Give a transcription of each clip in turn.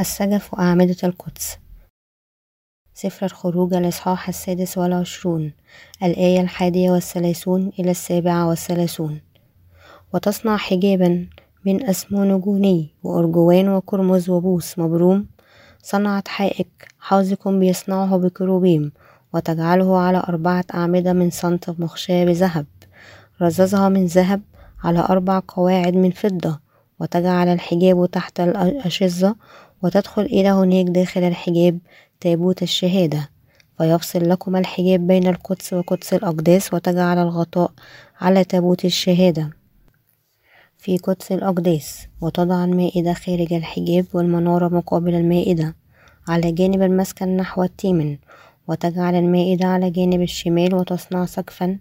السجف وأعمدة القدس. سفر الخروج الإصحاح السادس والعشرون. الآية الحادية والثلاثون إلى السابعة والثلاثون. وتصنع حجابا من أسمونجوني وأرجوان وكرمز وبوس مبروم. صنعت حائك حوزق بيصنعه بكروبيم وتجعله على أربعة أعمدة من صنط مخشاة بذهب. رززها من ذهب على أربع قواعد من فضة وتجعل الحجاب تحت الأشظة وتدخل إلى هناك داخل الحجاب تابوت الشهادة فيفصل لكم الحجاب بين القدس وقدس الأقداس وتجعل الغطاء على تابوت الشهادة. في قدس الأقداس وتضع المائدة خارج الحجاب والمنارة مقابل المائدة على جانب المسكن نحو التيمن وتجعل المائدة على جانب الشمال وتصنع سقفا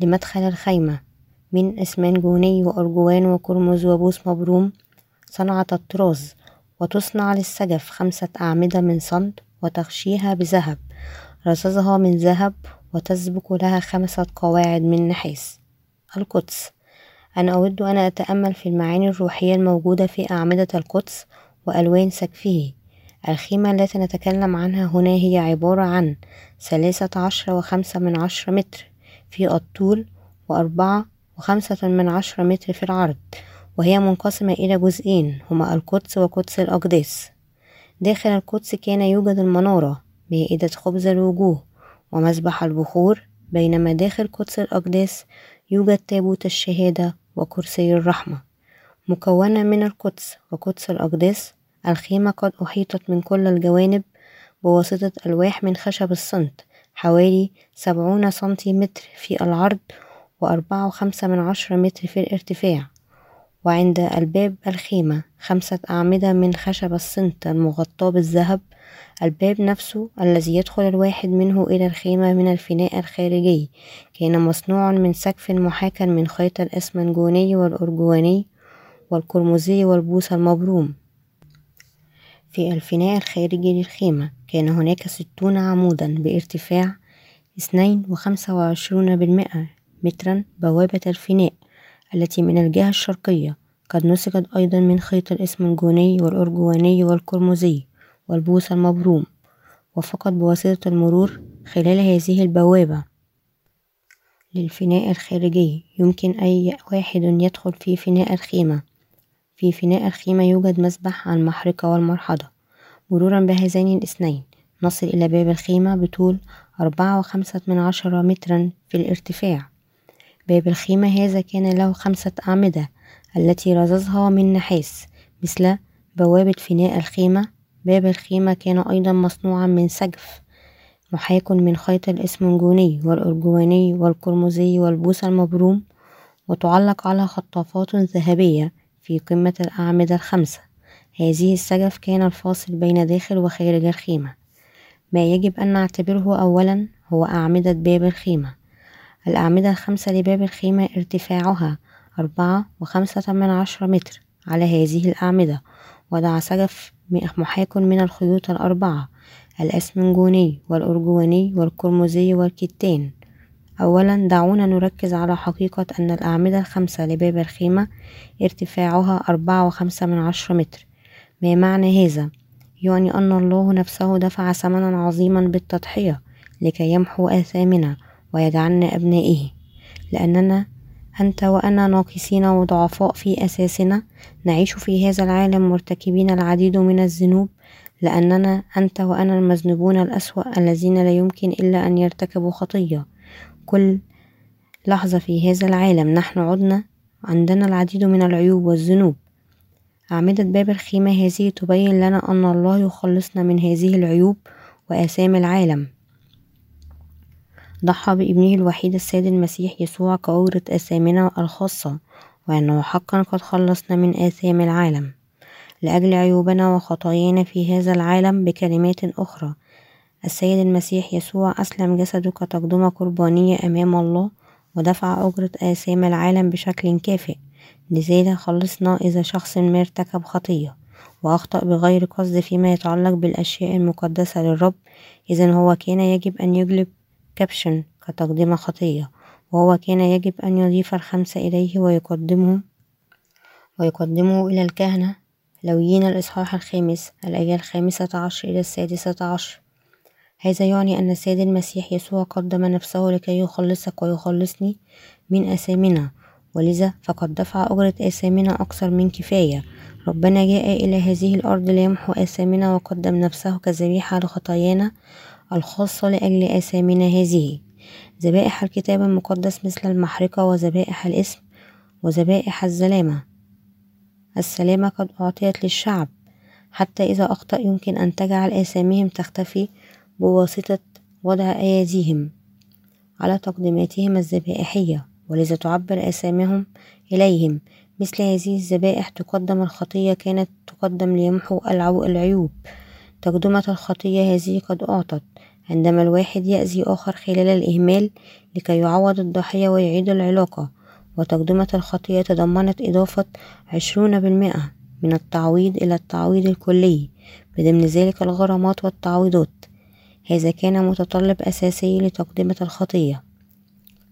لمدخل الخيمة. من إسمنجوني وأرجوان وكرمز وبوس مبروم صنعت الطراز وتصنع للسجف خمسة أعمدة من صند وتغشيها بذهب. رصصها من ذهب وتسبك لها خمسة قواعد من نحاس القدس. أنا أود أن أتأمل في المعاني الروحية الموجودة في أعمدة القدس وألوان سقفه. الخيمة التي نتكلم عنها هنا هي عبارة عن ثلاثة عشر وخمسة من عشرة متر في الطول وأربعة وخمسة من عشرة متر في العرض. وهي منقسمة إلى جزئين هما القدس وقدس الأقداس داخل القدس كان يوجد المنارة مائدة خبز الوجوه ومسبح البخور. بينما داخل قدس الأقداس يوجد تابوت الشهادة وكرسي الرحمة. مكونة من القدس وقدس الأقداس الخيمة قد أحيطت من كل الجوانب بواسطة ألواح من خشب الصمت حوالي سبعون سنتيمتر في العرض وأربعة وخمسة من عشرة متر في الارتفاع. وعند الباب الخيمة خمسة أعمدة من خشب الصمت المغطاة بالذهب. الباب نفسه الذي يدخل الواحد منه إلى الخيمة من الفناء الخارجي. كان مصنوع من سقف محاكى من خيط الإسمنجوني والأرجواني والقرمزي والبوص المبروم. في الفناء الخارجي للخيمة كان هناك ستون عمودا بارتفاع اثنين وخمسة وعشرون بالمئة مترا بوابة الفناء. التي من الجهة الشرقية. قد نسجت أيضا من خيط الإسمنجوني والأرجواني والقرمزي والبوص المبروم وفقط بواسطة المرور خلال هذه البوابة. للفناء الخارجي يمكن أي واحد يدخل في فناء الخيمة. في فناء الخيمة يوجد مسبح على المحرقة والمرحضة. مرورا بهذين الاثنين نصل إلى باب الخيمة بطول أربعة وخمسة من عشرة مترا في الارتفاع. باب الخيمة هذا كان له خمسة أعمدة التي رززها من نحاس مثل بوابة فناء الخيمة. باب الخيمة كان أيضا مصنوعا من سجف محاك من خيط الإسمنجوني والأرجواني والقرمزي والبوس المبروم وتعلق على خطافات ذهبية في قمة الأعمدة الخمسة. هذه السجف كان الفاصل بين داخل وخارج الخيمة. ما يجب أن نعتبره أولا هو أعمدة باب الخيمة. الأعمدة الخمسة لباب الخيمة ارتفاعها أربعة وخمسة من عشرة متر على هذه الأعمدة وضع سجف محاك من الخيوط الأربعة الأسمنجوني والأرجواني والقرمزي والكتان أولا دعونا نركز على حقيقة أن الأعمدة الخمسة لباب الخيمة ارتفاعها أربعة وخمسة من عشرة متر ما معنى هذا؟ يعني أن الله نفسه دفع ثمنا عظيما بالتضحية لكي يمحو آثامنا ويجعلنا أبنائه لأننا أنت وأنا ناقصين وضعفاء في أساسنا. نعيش في هذا العالم مرتكبين العديد من الذنوب لأننا أنت وأنا المذنبون الأسوأ الذين لا يمكن إلا أن يرتكبوا خطية. كل لحظة في هذا العالم نحن عدنا عندنا العديد من العيوب والذنوب. أعمدة باب الخيمة هذه تبين لنا أن الله يخلصنا من هذه العيوب وآثام العالم. ضحى بابنه الوحيد السيد المسيح يسوع كأجرة آثامنا الخاصة وأنه حقا قد خلصنا من آثام العالم. لأجل عيوبنا وخطايانا في هذا العالم بكلمات أخرى السيد المسيح يسوع أسلم جسده كتقدمة قربانية أمام الله ودفع أجرة آثام العالم بشكل كافئ لذلك خلصنا إذا شخص ما ارتكب خطية وأخطأ بغير قصد فيما يتعلق بالأشياء المقدسة للرب. إذا هو كان يجب أن يجلب كبشا كتقدمة خطية وهو كان يجب أن يضيف الخمسة إليه ويقدمه ويقدمه إلى الكهنة. لويين الإصحاح الخامس الآية الخامسة عشر إلى السادسة عشر. هذا يعني أن السيد المسيح يسوع قدم نفسه لكي يخلصك ويخلصني من آثامنا ولذا فقد دفع أجرة آثامنا أكثر من كفاية. ربنا جاء إلى هذه الأرض ليمحو آثامنا وقدم نفسه كذبيحة لخطايانا. الخاصة لأجل آثامنا هذه. ذبائح الكتاب المقدس مثل المحرقة وذبائح الإثم وذبائح الزلامة. السلامة قد أعطيت للشعب. حتى إذا أخطأ يمكن أن تجعل آثامهم تختفي بواسطة وضع أيديهم على تقديماتهم الذبائحية ولذا تعبر آثامهم إليهم. مثل هذه الذبائح تقدم الخطية كانت تقدم ليمحو العيوب. تقدمة الخطية هذه قد أعطت عندما الواحد يأذي آخر خلال الإهمال لكي يعوض الضحية ويعيد العلاقة. وتقدمة الخطية تضمنت إضافة عشرون بالمئة من التعويض إلى التعويض الكلي بضمن ذلك الغرامات والتعويضات. هذا كان متطلب أساسي لتقدمة الخطية.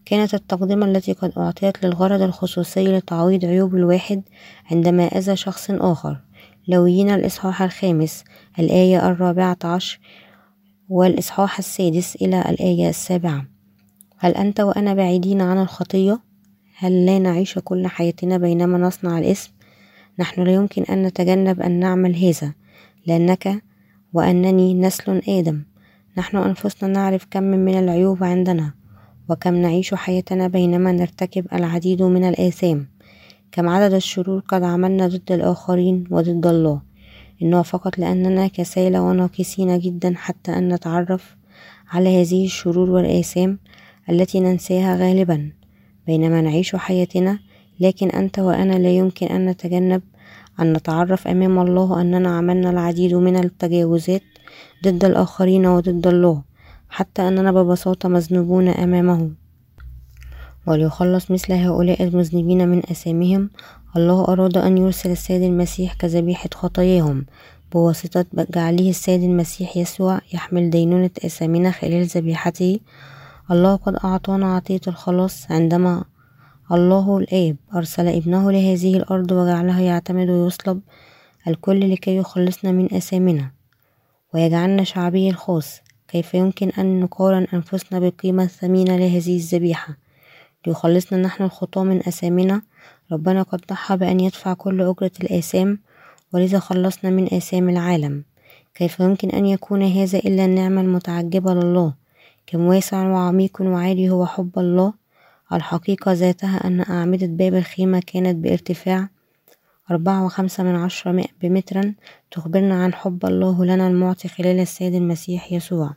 كانت التقدمة التي قد أعطيت للغرض الخصوصي لتعويض عيوب الواحد عندما أذى شخص آخر. لويين الإصحاح الخامس الآية الرابعة عشر والإصحاح السادس إلى الآية السابعة هل أنت وأنا بعيدين عن الخطية؟ هل لا نعيش كل حياتنا بينما نصنع الإثم؟ نحن لا يمكن أن نتجنب أن نعمل هذا لأنك وأنني نسل آدم نحن أنفسنا نعرف كم من العيوب عندنا وكم نعيش حياتنا بينما نرتكب العديد من الآثام كم عدد الشرور قد عملنا ضد الآخرين وضد الله. إنه فقط لأننا كسالى وناقصين جدا حتى أن نتعرف على هذه الشرور والآثام التي ننساها غالبا. بينما نعيش حياتنا لكن أنت وأنا لا يمكن أن نتجنب أن نتعرف أمام الله أننا عملنا العديد من التجاوزات ضد الآخرين وضد الله حتى أننا ببساطة مذنوبون أمامه. وليخلص مثل هؤلاء المذنبين من أثامهم الله أراد أن يرسل السيد المسيح كذبيحة خطاياهم بواسطة جعله السيد المسيح يسوع يحمل دينونة أثامنا خلال ذبيحته. الله قد أعطانا عطية الخلاص عندما الله الآب أرسل ابنه لهذه الأرض وجعله يعتمد ويصلب الكل لكي يخلصنا من أثامنا ويجعلنا شعبه الخاص كيف يمكن أن نقارن أنفسنا بالقيمة الثمينة لهذه الذبيحة؟ ليخلصنا نحن الخطاة من أثامنا ربنا قد ضحى بأن يدفع كل أجرة الآثام ولذا خلصنا من آثام العالم. كيف يمكن أن يكون هذا إلا النعمة المتعجبة لله؟ كم واسع وعميق وعالي هو حب الله. الحقيقة ذاتها أن أعمدة باب الخيمة كانت بارتفاع أربعة وخمسة من عشرة بمترا تخبرنا عن حب الله لنا المعطي خلال السيد المسيح يسوع.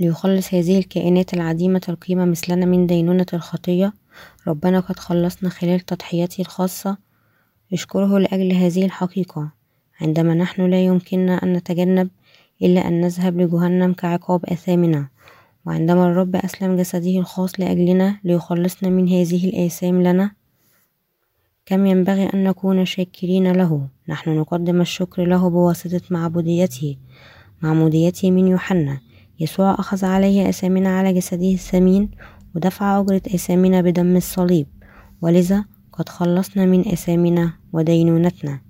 ليخلص هذه الكائنات العديمة القيمة مثلنا من دينونة الخطية. ربنا قد خلصنا خلال تضحيته الخاصة. اشكره لأجل هذه الحقيقة. عندما نحن لا يمكننا أن نتجنب إلا أن نذهب لجهنم كعقاب آثامنا. وعندما الرب أسلم جسده الخاص لأجلنا ليخلصنا من هذه الآثام لنا كم ينبغي أن نكون شاكرين له؟ نحن نقدم الشكر له بواسطة معبوديته معموديته من يوحنا. يسوع أخذ عليه أثامنا على جسده الثمين ودفع أجرة أثامنا بدم الصليب. ولذا قد خلصنا من أثامنا ودينونتنا.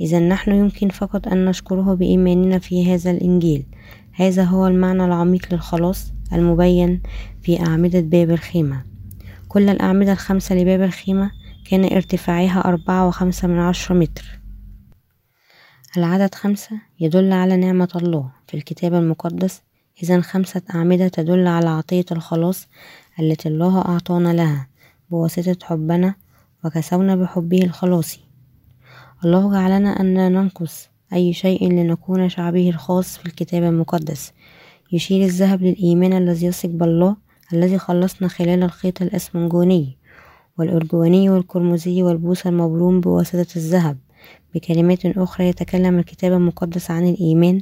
إذا نحن يمكن فقط أن نشكره بإيماننا في هذا الإنجيل. هذا هو المعنى العميق للخلاص المبين في أعمدة باب الخيمة. كل الأعمدة الخمسة لباب الخيمة كان ارتفاعها أربعة وخمسة من عشرة متر. العدد خمسة يدل على نعمة الله في الكتاب المقدس إذا خمسة أعمدة تدل على عطية الخلاص التي الله أعطانا لها بواسطة حبنا وكسونا بحبه الخلاصي الله جعلنا أن لا ننقص أي شيء لنكون شعبه الخاص في الكتاب المقدس. يشير الذهب للإيمان الذي يثق بالله الذي خلصنا خلال الخيط الأسمنجوني والأرجواني والقرمزي والبوس المبروم بواسطة الذهب. بكلمات أخرى يتكلم الكتاب المقدس عن الإيمان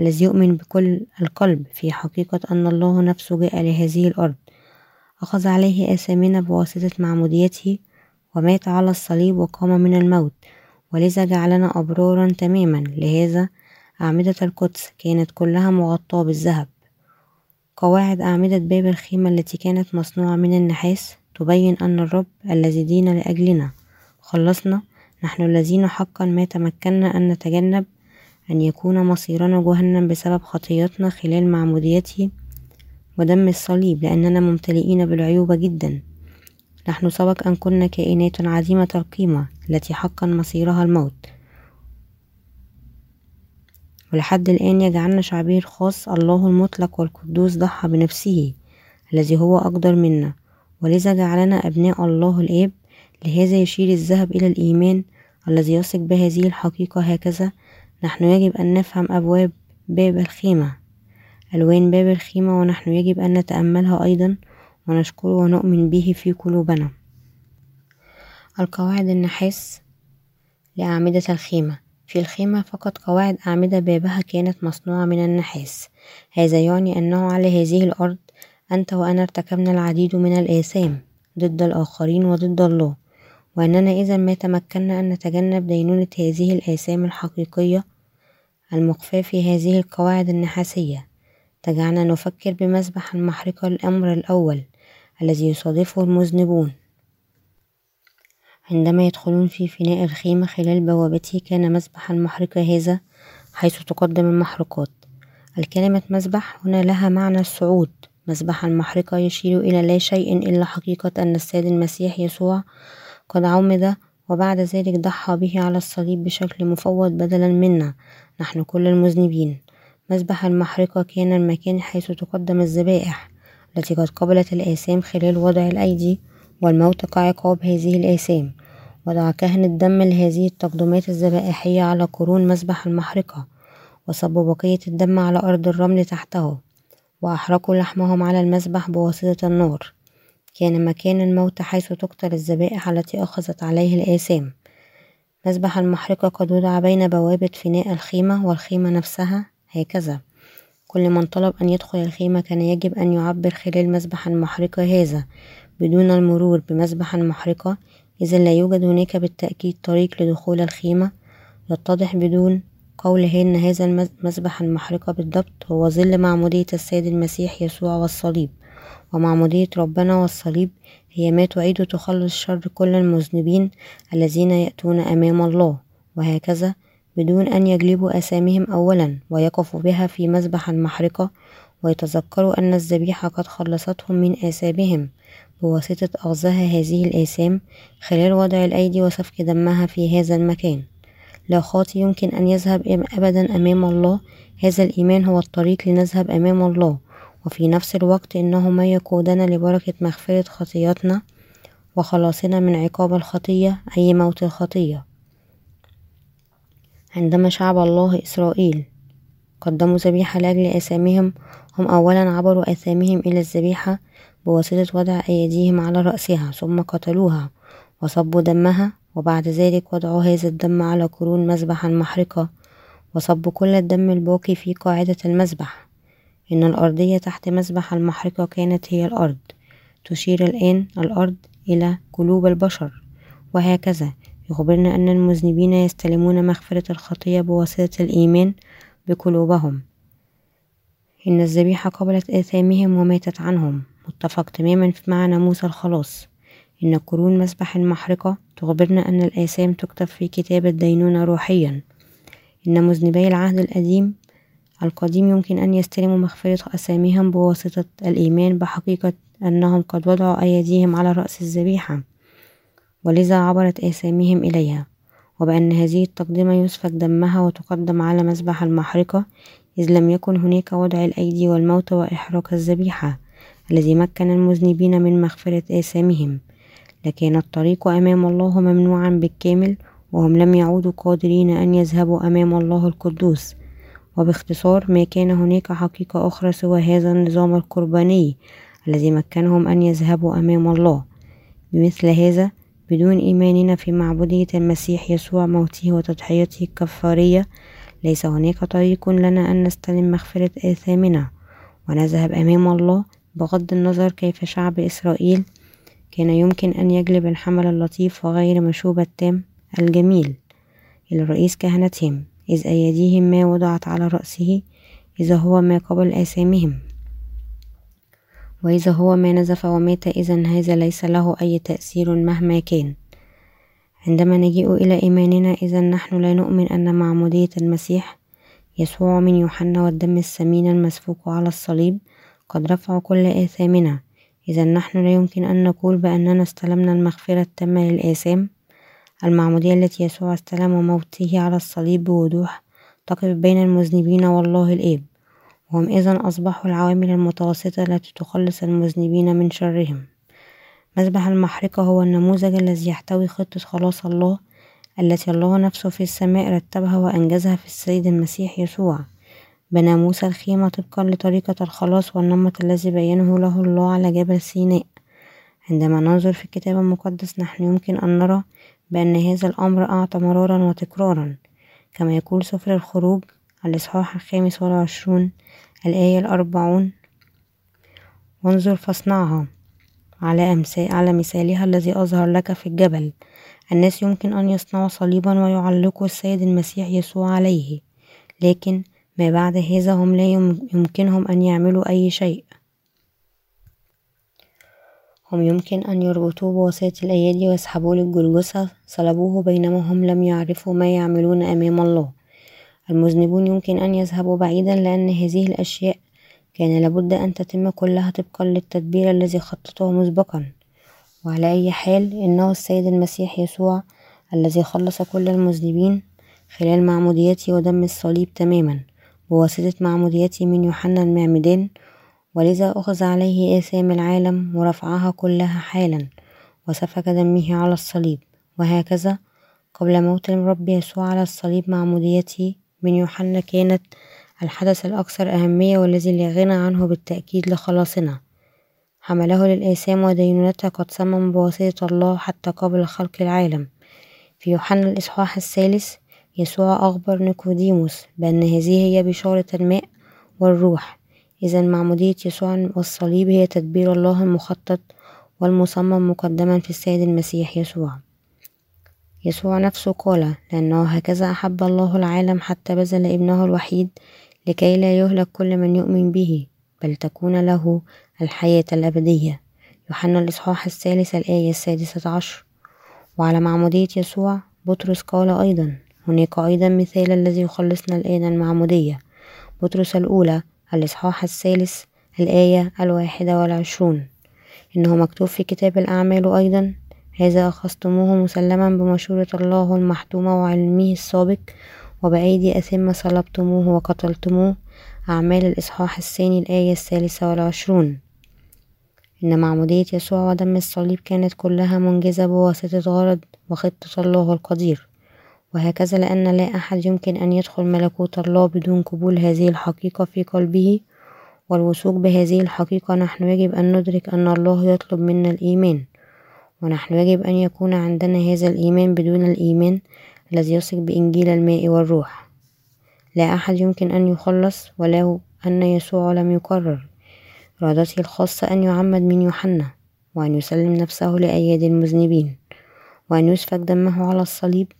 الذي يؤمن بكل القلب في حقيقة أن الله نفسه جاء لهذه الأرض. أخذ عليه آثامنا بواسطة معموديته ومات على الصليب وقام من الموت ولذا جعلنا أبرارا تماما. لهذا أعمدة القدس كانت كلها مغطاة بالذهب. قواعد أعمدة باب الخيمة التي كانت مصنوعة من النحاس تبين أن الرب الذي دين لأجلنا خلصنا. نحن الذين حقا ما تمكنا أن نتجنب أن يكون مصيرنا جهنم بسبب خطيتنا خلال معموديته ودم الصليب لأننا ممتلئين بالعيوبة جدا. نحن سبق أن كنا كائنات عديمة القيمة التي حقا مصيرها الموت. ولحد الآن يجعلنا شعبه الخاص الله المطلق والقدوس ضحى بنفسه الذي هو أقدر منا. ولذا جعلنا أبناء الله الآب لهذا يشير الذهب إلى الإيمان الذي يثق بهذه الحقيقة هكذا. نحن يجب أن نفهم أبواب باب الخيمة. ألوان باب الخيمة ونحن يجب أن نتأملها أيضا ونشكره ونؤمن به في قلوبنا. القواعد النحاس لأعمدة الخيمة. في الخيمة فقط قواعد أعمدة بابها كانت مصنوعة من النحاس. هذا يعني أنه على هذه الأرض أنت وأنا ارتكبنا العديد من الآثام ضد الآخرين وضد الله. وأننا إذا ما تمكنا أن نتجنب دينونة هذه الآثام الحقيقية المخفاة في هذه القواعد النحاسية تجعلنا نفكر بمسبح المحرقة الأمر الأول الذي يصادفه المذنبون. عندما يدخلون في فناء الخيمة خلال بوابته كان مسبح المحرقة هذا حيث تقدم المحرقات. الكلمة مسبح هنا لها معنى الصعود. مسبح المحرقة يشير إلى لا شيء إلا حقيقة أن السيد المسيح يسوع قد عمد وبعد ذلك ضحى به على الصليب بشكل مفوض بدلا منا. نحن كل المذنبين. مسبح المحرقة كان المكان حيث تقدم الذبائح التي قد قبلت الآثام خلال وضع الأيدي والموت كعقاب هذه الآثام. وضع كهنة دم لهذه التقدمات الذبائحية على قرون مسبح المحرقة وصب بقية الدم على أرض الرمل تحته وأحرقوا لحمهم على المذبح بواسطة النار كان مكان الموت حيث تقتل الذبائح التي أخذت عليه الآثام. مذبح المحرقة قد وضع بين بوابة فناء الخيمة والخيمة نفسها هكذا. كل من طلب أن يدخل الخيمة كان يجب أن يعبر خلال مذبح المحرقة هذا. بدون المرور بمذبح المحرقة إذا لا يوجد هناك بالتأكيد طريق لدخول الخيمة. يتضح بدون قوله أن هذا المذبح المحرقة بالضبط هو ظل معمودية السيد المسيح يسوع والصليب. ومعمودية ربنا والصليب هي ما تعيد تخلص شر كل المذنبين الذين يأتون أمام الله وهكذا بدون أن يجلبوا أسامهم أولا ويقفوا بها في مذبح المحرقة ويتذكروا أن الذبيحة قد خلصتهم من آثامهم بواسطة أخذها هذه الآثام خلال وضع الأيدي وسفك دمها في هذا المكان. لا خاطي يمكن أن يذهب أبدا أمام الله هذا الإيمان هو الطريق لنذهب أمام الله. وفي نفس الوقت إنه ما يقودنا لبركة مغفرة خطياتنا وخلاصنا من عقاب الخطية أي موت الخطية. عندما شعب الله إسرائيل قدموا ذبيحة لأجل آثامهم هم أولا عبروا آثامهم إلى الذبيحة بواسطة وضع أيديهم على رأسها ثم قتلوها وصبوا دمها وبعد ذلك وضعوا هذا الدم على قرون مذبح المحرقة وصبوا كل الدم الباقي في قاعدة المذبح إن الأرضية تحت مذبح المحرقة كانت هي الأرض. تشير الآن الأرض إلى قلوب البشر. وهكذا يخبرنا أن المذنبين يستلمون مغفرة الخطية بواسطة الإيمان بقلوبهم. إن الذبيحة قبلت آثامهم وماتت عنهم. متفق تماما مع ناموس الخلاص. إن قرون مسبح المحرقة تخبرنا أن الآثام تكتب في كتاب الدينونة روحيا. إن مذنبي العهد القديم القديم يمكن أن يستلموا مغفرة أساميهم بواسطة الإيمان بحقيقة أنهم قد وضعوا أيديهم على رأس الذبيحة ولذا عبرت آثامهم إليها. وبأن هذه التقدمة يسفك دمها وتقدم على مذبح المحرقة إذ لم يكن هناك وضع الأيدي والموت وإحراق الذبيحة الذي مكن المذنبين من مغفرة آثامهم. لكان الطريق أمام الله ممنوعا بالكامل وهم لم يعودوا قادرين أن يذهبوا أمام الله القدوس. وباختصار ما كان هناك حقيقة أخرى سوى هذا النظام القرباني الذي مكنهم أن يذهبوا أمام الله. بمثل هذا بدون إيماننا في معبودية المسيح يسوع موته وتضحيته الكفارية ليس هناك طريق لنا أن نستلم مغفرة آثامنا. ونذهب أمام الله بغض النظر كيف شعب إسرائيل كان يمكن أن يجلب الحمل اللطيف وغير مشوب التام الجميل. إلى رئيس كهنتهم. إذ أيديهم ما وضعت على رأسه إذا هو ما قبل آثامهم. وإذا هو ما نزف ومات إذا هذا ليس له أي تأثير مهما كان. عندما نجيء إلى إيماننا إذا نحن لا نؤمن أن معمودية المسيح يسوع من يوحنا والدم الثمين المسفوك على الصليب قد رفع كل آثامنا. إذا نحن لا يمكن أن نقول بأننا استلمنا المغفرة التامة للآثام. المعمودية التي يسوع استلم وموته على الصليب بوضوح تقف بين المذنبين والله الآب وهم إذا أصبحوا العوامل المتوسطة التي تخلص المذنبين من شرهم. مذبح المحرقة هو النموذج الذي يحتوي خطة خلاص الله التي الله نفسه في السماء رتبها وأنجزها في السيد المسيح يسوع. بنى موسى الخيمة طبقا لطريقة الخلاص والنمط الذي بينه له الله على جبل سيناء. عندما ننظر في الكتاب المقدس نحن يمكن أن نرى بأن هذا الأمر أعطى مرارا وتكرارا كما يقول سفر الخروج الإصحاح الخامس والعشرون الآية الأربعون. وانظر فاصنعها على, على مثالها الذي أظهر لك في الجبل. الناس يمكن أن يصنعوا صليبا ويعلقوا السيد المسيح يسوع عليه لكن ما بعد هذا هم لا يمكنهم أن يعملوا أي شيء. هم يمكن أن يربطوه بواسطة الأيادي ويسحبوه للجلجثة صلبوه بينما هم لم يعرفوا ما يعملون أمام الله. المذنبون يمكن أن يذهبوا بعيدا لأن هذه الأشياء كان لابد أن تتم كلها طبقا للتدبير الذي خططه مسبقا. وعلى أي حال إنه السيد المسيح يسوع الذي خلص كل المذنبين خلال معموديته ودم الصليب تماما. بواسطة معموديته من يوحنا المعمدان ولذا أخذ عليه آثام العالم ورفعها كلها حالا وسفك دمه على الصليب وهكذا قبل موت الرب يسوع على الصليب معموديته من يوحنا كانت الحدث الأكثر أهمية والذي لا غنى عنه بالتأكيد لخلاصنا. حمله للآثام ودينونتها قد صمم بواسطة الله حتى قبل خلق العالم. في يوحنا الإصحاح الثالث يسوع أخبر نيكوديموس بأن هذه هي بشارة الماء والروح إذا معمودية يسوع والصليب هي تدبير الله المخطط والمصمم مقدما في السيد المسيح يسوع. يسوع نفسه قال لأنه هكذا أحب الله العالم حتى بذل ابنه الوحيد لكي لا يهلك كل من يؤمن به بل تكون له الحياة الأبدية. يوحنا الإصحاح الثالث الآية السادسة عشر. وعلى معمودية يسوع بطرس قال أيضا هناك أيضا مثال الذي يخلصنا الآن المعمودية. بطرس الأولى الإصحاح الثالث الآية الواحدة والعشرون. إنه مكتوب في كتاب الأعمال أيضا هذا أخذتموه مسلما بمشورة الله المحتومة وعلمه السابق وبأيدي أثم صلبتموه وقتلتموه. أعمال الإصحاح الثاني الآية الثالثة والعشرون. إن معمودية يسوع ودم الصليب كانت كلها منجزة بواسطة غرض وخطة الله القدير. وهكذا لأن لا أحد يمكن أن يدخل ملكوت الله بدون قبول هذه الحقيقة في قلبه والوثوق بهذه الحقيقة. نحن يجب أن ندرك أن الله يطلب منا الإيمان ونحن يجب أن يكون عندنا هذا الإيمان بدون الإيمان الذي يثق بإنجيل الماء والروح. لا أحد يمكن أن يخلص ولو أن يسوع لم يقرر إرادته الخاصة أن يعمد من يوحنا وأن يسلم نفسه لأيادي المذنبين وأن يسفك دمه على الصليب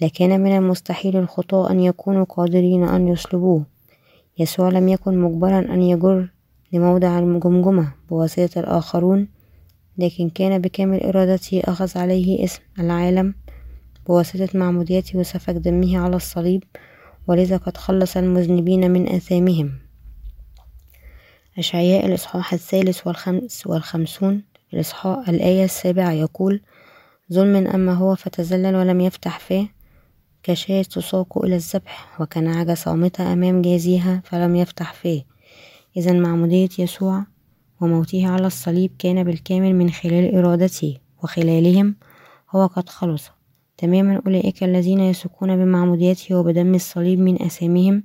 لكان من المستحيل الخطاة أن يكونوا قادرين أن يصلبوه يسوع لم يكن مجبرا أن يجر لموضع الجمجمة بواسطة الآخرون لكن كان بكامل إرادته أخذ عليه اسم العالم بواسطة معموديته وسفك دمه على الصليب ولذا قد خلص المذنبين من آثامهم. أشعياء الإصحاح الثالث والخمس والخمسون الإصحاح الآية السابعة يقول ظلم أما هو فتزلل ولم يفتح فاه كشاة تساق إلى الذبح وكنعجة صامتة أمام جازيها فلم يفتح فاه إذا معمودية يسوع وموته على الصليب كان بالكامل من خلال إرادته وخلالهم هو قد خلص. تماما أولئك الذين يثقون بمعموديته وبدم الصليب من أسامهم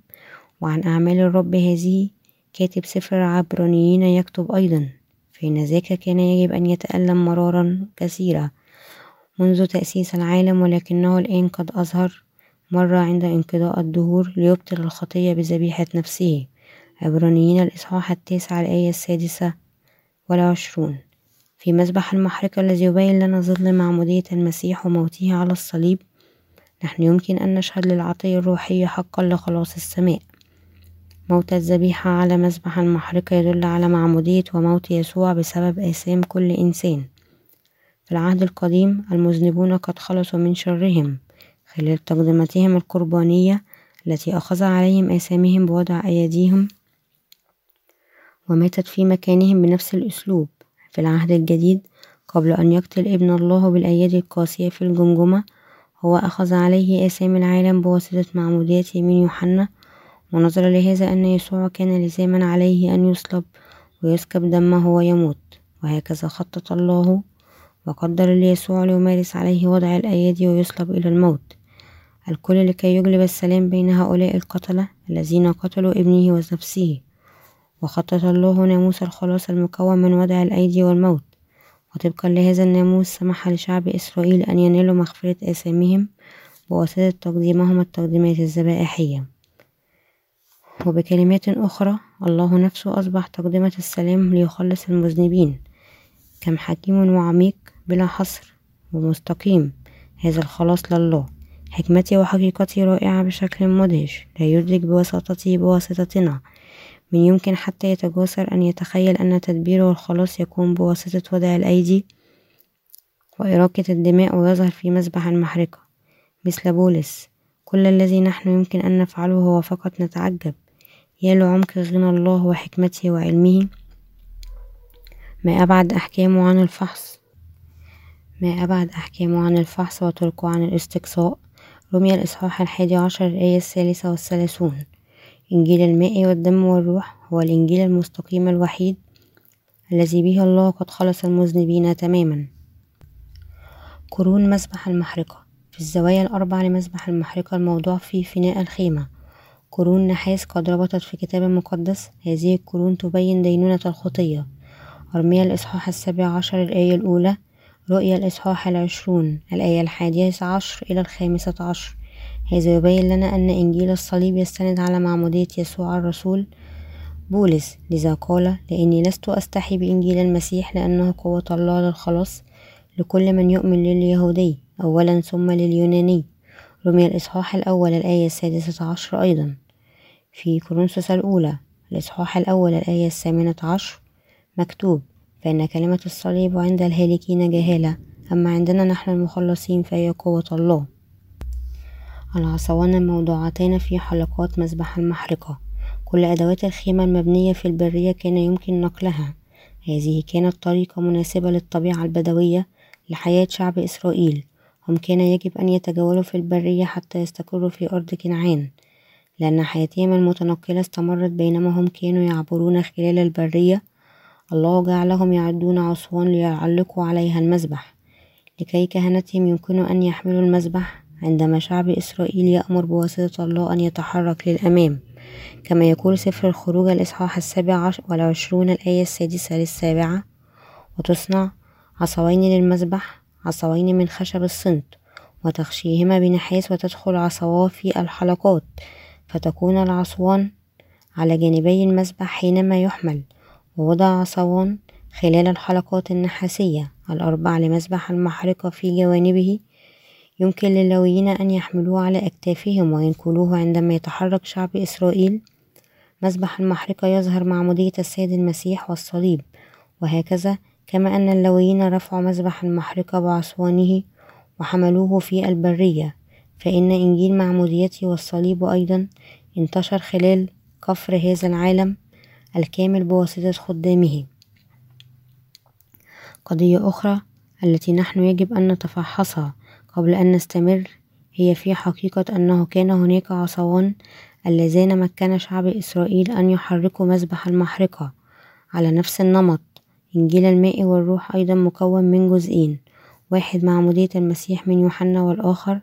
وعن أعمال الرب هذه كاتب سفر العبرانيين يكتب أيضا. فإن ذاك كان يجب أن يتألم مرارا كثيرا منذ تأسيس العالم ولكنه الآن قد أظهر مرة عند انقضاء الدهور ليبطل الخطية بذبيحة نفسه. عبرانيين الإصحاح التاسع الآية السادسة والعشرون. في مذبح المحرقة الذي يبين لنا ظل معمودية المسيح وموته على الصليب نحن يمكن أن نشهد للعطية الروحية حقا لخلاص السماء. موت الذبيحة على مذبح المحرقة يدل على معمودية وموت يسوع بسبب آثام كل إنسان. العهد القديم المذنبون قد خلصوا من شرهم. خلال تقدمتهم القربانية التي أخذ عليهم آثامهم بوضع أيديهم وماتت في مكانهم بنفس الأسلوب في العهد الجديد قبل أن يقتل ابن الله بالأيادي القاسية في الجمجمة. هو أخذ عليه آثام العالم بواسطة معموديته من يوحنا ونظرا لهذا أن يسوع كان لزاما عليه أن يصلب ويسكب دمه ويموت. وهكذا خطط الله وقدر ليسوع ليمارس عليه وضع الأيادي ويصلب إلى الموت. الكل لكي يجلب السلام بين هؤلاء القتلة الذين قتلوا ابنه ونفسه وخطط الله ناموس الخلاص المكون من وضع الأيدي والموت. وطبقا لهذا الناموس سمح لشعب إسرائيل أن ينالوا مغفرة آثامهم بواسطة تقديمهم التقديمات الذبائحية. وبكلمات أخرى الله نفسه أصبح تقدمة السلام ليخلص المذنبين. كم حكيم وعميق بلا حصر ومستقيم. هذا الخلاص لله. حكمتي وحقيقتي رائعة بشكل مدهش لا يدرك بوساطته بواسطتنا. من يمكن حتى يتجاسر أن يتخيل أن تدبيره الخلاص يكون بواسطة وضع الأيدي وإراقة الدماء ويظهر في مسبح المحرقة. مثل بولس كل الذي نحن يمكن أن نفعله هو فقط نتعجب. يا لعمق غنى الله وحكمته وعلمه. ما أبعد أحكامه عن الفحص. ما أبعد أحكامه عن الفحص وطرقه عن الاستقصاء. رمي الإصحاح الحادي عشر الآية الثالثة والثلاثون. إنجيل الماء والدم والروح هو الإنجيل المستقيم الوحيد الذي به الله قد خلص المذنبين تماما. قرون مسبح المحرقة. في الزوايا الأربع لمسبح المحرقة الموضوع في فناء الخيمة. قرون نحاس قد ربطت في كتاب مقدس هذه القرون تبين دينونة الخطية. أرميا الإصحاح السابع عشر الآية الأولى رؤيا الإصحاح العشرون الآية الحادية عشر إلى الخامسة عشر. هذا يبين لنا أن إنجيل الصليب يستند على معمودية يسوع الرسول بولس. لذا قال لإني لست أستحي بإنجيل المسيح لأنه قوة الله للخلاص لكل من يؤمن لليهودي أولا ثم لليوناني. رمي الإصحاح الأول الآية السادسة عشر أيضا. في كورنثوس الأولى الإصحاح الأول الآية الثامنة عشر مكتوب فإن كلمة الصليب عند الهالكين جهالة أما عندنا نحن المخلصين فهي قوة الله. العصوان الموضوعتان في حلقات مسبح المحرقة. كل أدوات الخيمة المبنية في البرية كان يمكن نقلها. هذه كانت طريقة مناسبة للطبيعة البدوية لحياة شعب إسرائيل. هم كان يجب أن يتجولوا في البرية حتى يستقروا في أرض كنعان. لأن حياتهم المتنقلة استمرت بينما هم كانوا يعبرون خلال البرية الله جعلهم يعدون عصوان ليعلقوا عليها المذبح. لكي كهنتهم يمكنوا أن يحملوا المذبح عندما شعب إسرائيل يأمر بواسطة الله أن يتحرك للأمام. كما يقول سفر الخروج الإصحاح السابع والعشرون الآية السادسة للسابعة وتصنع عصوين للمذبح عصوين من خشب الصنت وتغشيهما بنحاس وتدخل عصواه في الحلقات فتكون العصوان على جانبي المذبح حينما يحمل. ووضع عصوان خلال الحلقات النحاسية الأربع لمذبح المحرقة في جوانبه. يمكن للويين أن يحملوه على أكتافهم وينقلوه عندما يتحرك شعب إسرائيل. مذبح المحرقة يظهر معمودية السيد المسيح والصليب وهكذا كما أن اللويين رفعوا مذبح المحرقة بعصوانه وحملوه في البرية. فإن إنجيل معموديته والصليب أيضا انتشر خلال كفر هذا العالم الكامل بواسطة خدامه. قضية أخرى التي نحن يجب أن نتفحصها قبل أن نستمر هي في حقيقة أنه كان هناك عصوان اللذان مكن شعب إسرائيل أن يحركوا مذبح المحرقة على نفس النمط إنجيل الماء والروح أيضا مكون من جزئين واحد معمودية المسيح من يوحنا والآخر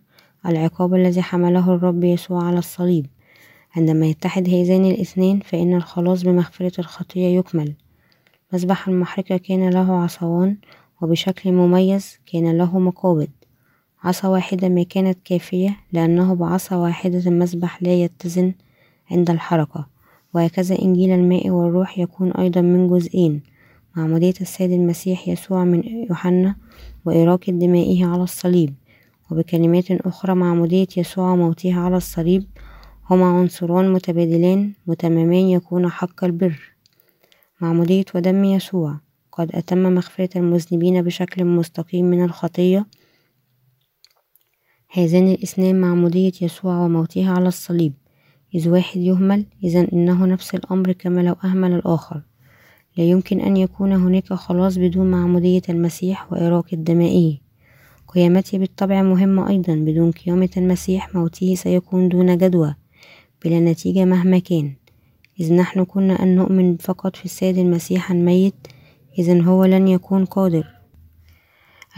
العقاب الذي حمله الرب يسوع على الصليب. عندما يتحد هذان الاثنان فإن الخلاص بمغفرة الخطية يكمل. مذبح المحرقة كان له عصوان وبشكل مميز كان له مقابض. عصا واحدة ما كانت كافية لأنه بعصا واحدة المذبح لا يتزن عند الحركة. وهكذا إنجيل الماء والروح يكون أيضا من جزئين. معمودية السيد المسيح يسوع من يوحنا وإراقة دمائه على الصليب. وبكلمات أخرى معمودية يسوع وموته على الصليب هما عنصران متبادلان متمامان يكون حق البر. معمودية ودم يسوع وقد أتم مغفرة المذنبين بشكل مستقيم من الخطية. هذان الإثنان معمودية يسوع وموته على الصليب. إذ واحد يهمل إذا إنه نفس الأمر كما لو أهمل الآخر. لا يمكن أن يكون هناك خلاص بدون معمودية المسيح وإراقة دمائه قيامته بالطبع مهمة أيضا بدون قيامة المسيح موته سيكون دون جدوى. بلا نتيجة مهما كان. إذ نحن كنا أن نؤمن فقط في السيد المسيح الميت إذا هو لن يكون قادر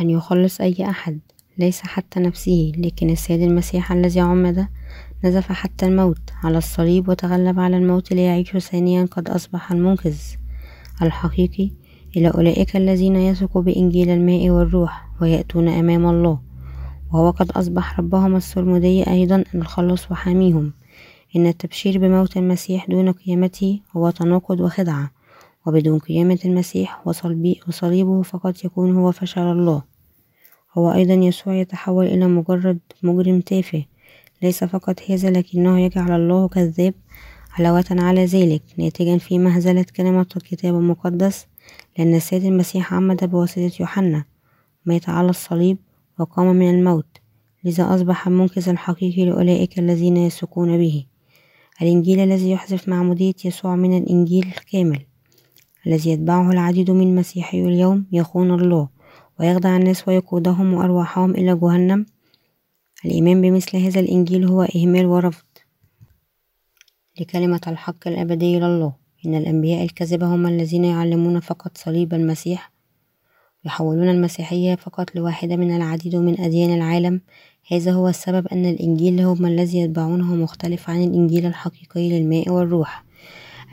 أن يخلص أي أحد ليس حتى نفسه. لكن السيد المسيح الذي عمد نزف حتى الموت على الصليب وتغلب على الموت ليعيش ثانيا قد أصبح المنقذ. الحقيقي إلى أولئك الذين يثقوا بإنجيل الماء والروح ويأتون أمام الله وهو قد أصبح ربهم السرمدي أيضا الخلص وحاميهم. إن التبشير بموت المسيح دون قيامته هو تناقض وخدعة وبدون قيامة المسيح وصليبه فقط يكون هو فشل الله. هو أيضا يسوع يتحول إلى مجرد مجرم تافه ليس فقط هذا لكنه يجعل الله كذاب علاوة على ذلك ناتجا في مهزلة كلمة الكتاب المقدس لأن السيد المسيح عمد بواسطة يوحنا مات على الصليب وقام من الموت لذا أصبح المنقذ الحقيقي لأولئك الذين يثقون به. الإنجيل الذي يحذف معمودية يسوع من الإنجيل الكامل الذي يتبعه العديد من مسيحي اليوم يخون الله ويخدع الناس ويقودهم وأرواحهم إلى جهنم. الإيمان بمثل هذا الإنجيل هو إهمال ورفض لكلمة الحق الأبدي لله إن الأنبياء الكذبة هم الذين يعلمون فقط صليب المسيح يحولون المسيحية فقط لواحدة من العديد من أديان العالم. هذا هو السبب أن الإنجيل هم الذي يتبعونه مختلف عن الإنجيل الحقيقي للماء والروح.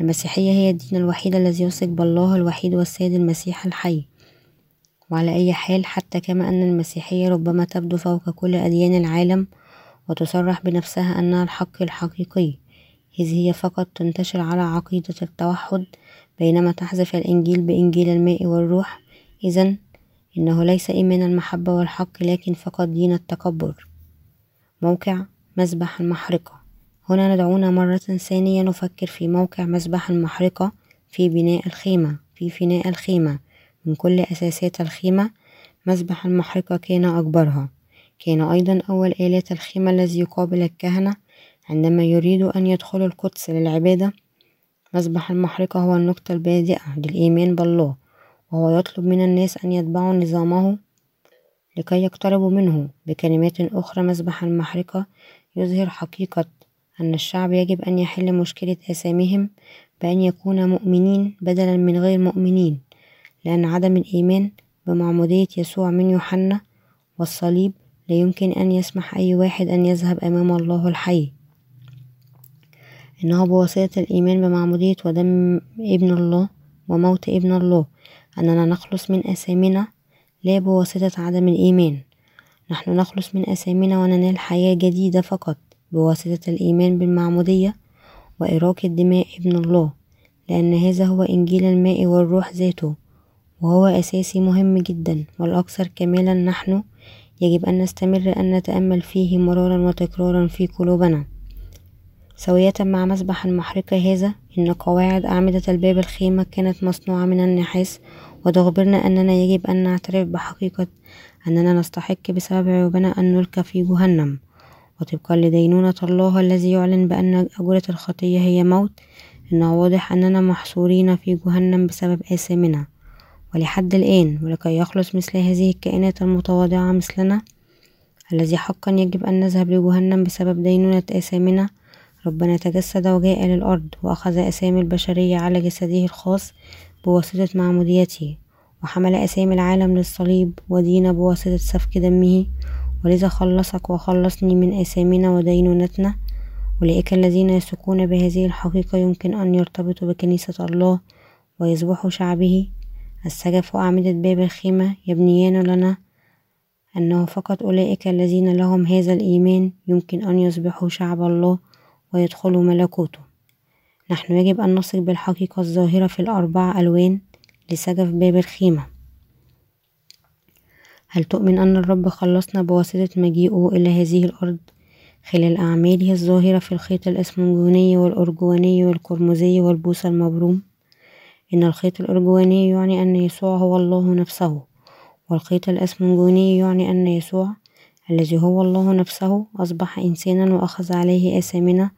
المسيحية هي الدين الوحيد الذي يثق بالله الوحيد والسيد المسيح الحي. وعلى أي حال حتى كما أن المسيحية ربما تبدو فوق كل أديان العالم وتصرح بنفسها أنها الحق الحقيقي إذ هي فقط تنتشر على عقيدة التوحد بينما تحذف الإنجيل بإنجيل الماء والروح. إذا إنه ليس إيمان المحبة والحق لكن فقط دين التكبر. موقع مسبح المحرقة. هنا ندعونا مرة ثانية نفكر في موقع مسبح المحرقة في بناء الخيمة في فناء الخيمة. من كل أساسات الخيمة مسبح المحرقة كان أكبرها. كان أيضا أول آلات الخيمة الذي يقابل الكهنة. عندما يريدوا أن يدخلوا القدس للعبادة مسبح المحرقة هو النقطة البادئة للإيمان بالله. وهو يطلب من الناس أن يتبعوا نظامه لكي يقتربوا منه بكلمات أخرى مسبح المحرقة يظهر حقيقة أن الشعب يجب أن يحل مشكلة آثامهم بأن يكون مؤمنين بدلا من غير مؤمنين لأن عدم الإيمان بمعمودية يسوع من يوحنا والصليب لا يمكن أن يسمح أي واحد أن يذهب أمام الله الحي. إنه بواسطة الإيمان بمعمودية ودم ابن الله وموت ابن الله أننا نخلص من أثامنا لا بواسطة عدم الإيمان. نحن نخلص من أثامنا وننال حياة جديدة فقط بواسطة الإيمان بالمعمودية وإراقة دماء ابن الله لأن هذا هو إنجيل الماء والروح ذاته وهو أساسي مهم جدا والأكثر كمالا نحن يجب أن نستمر أن نتأمل فيه مرارا وتكرارا في قلوبنا. سوية مع مسبح المحرقة هذا إن قواعد أعمدة الباب الخيمة كانت مصنوعة من النحاس وتخبرنا أننا يجب أن نعترف بحقيقة أننا نستحق بسبب عيوبنا أن نلقى في جهنم. وطبقا لدينونة الله الذي يعلن بأن أجرة الخطية هي موت إنه واضح أننا محصورين في جهنم بسبب آثامنا. ولحد الآن ولكي يخلص مثل هذه الكائنات المتواضعة مثلنا الذي حقا يجب أن نذهب لجهنم بسبب دينونة آثامنا ربنا تجسد وجاء للأرض وأخذ أسامي البشرية على جسده الخاص بواسطة معموديته وحمل أسامي العالم للصليب ودين بواسطة سفك دمه. ولذا خلصك وخلصني من آثامنا ودينونتنا. أولئك الذين يثقون بهذه الحقيقة يمكن أن يرتبطوا بكنيسة الله ويصبحوا شعبه. السجف وأعمدة باب الخيمة يبنيان لنا أنه فقط أولئك الذين لهم هذا الإيمان يمكن أن يصبحوا شعب الله ويدخلوا ملكوته. نحن يجب أن نثق بالحقيقة الظاهرة في الأربع ألوان لسجف باب الخيمة. هل تؤمن أن الرب خلصنا بواسطة مجيئه إلى هذه الأرض خلال أعماله الظاهرة في الخيط الإسمنجوني والأرجواني والقرمزي والبوص المبروم؟ إن الخيط الأرجواني يعني أن يسوع هو الله نفسه والخيط الأسمنجوني يعني أن يسوع الذي هو الله نفسه أصبح إنسانا وأخذ عليه آثامنا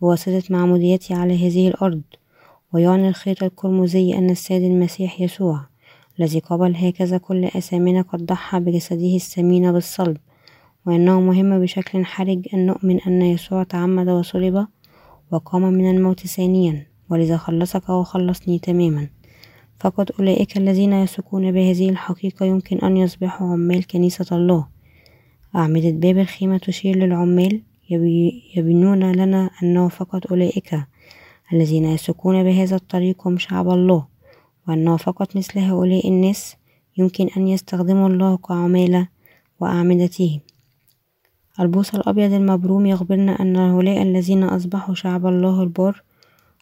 بواسطة معموديته على هذه الأرض ويعني الخيط القرمزي أن السيد المسيح يسوع الذي قبل هكذا كل آثامنا قد ضحى بجسده الثمين بالصلب وأنه مهم بشكل حرج أن نؤمن أن يسوع تعمد وصلب وقام من الموت ثانيا ولذا خلصك وخلصني تماما. فقط أولئك الذين يثقون بهذه الحقيقة يمكن أن يصبحوا عمال كنيسة الله. أعمدة باب الخيمة تشير للعمال يبينون لنا أنه فقط أولئك الذين يسلكون بهذا الطريق هم شعب الله وأنه فقط مثل هؤلاء الناس يمكن أن يستخدموا الله كعمالة وأعمدته. البوص الأبيض المبروم يخبرنا أن هؤلاء الذين أصبحوا شعب الله البار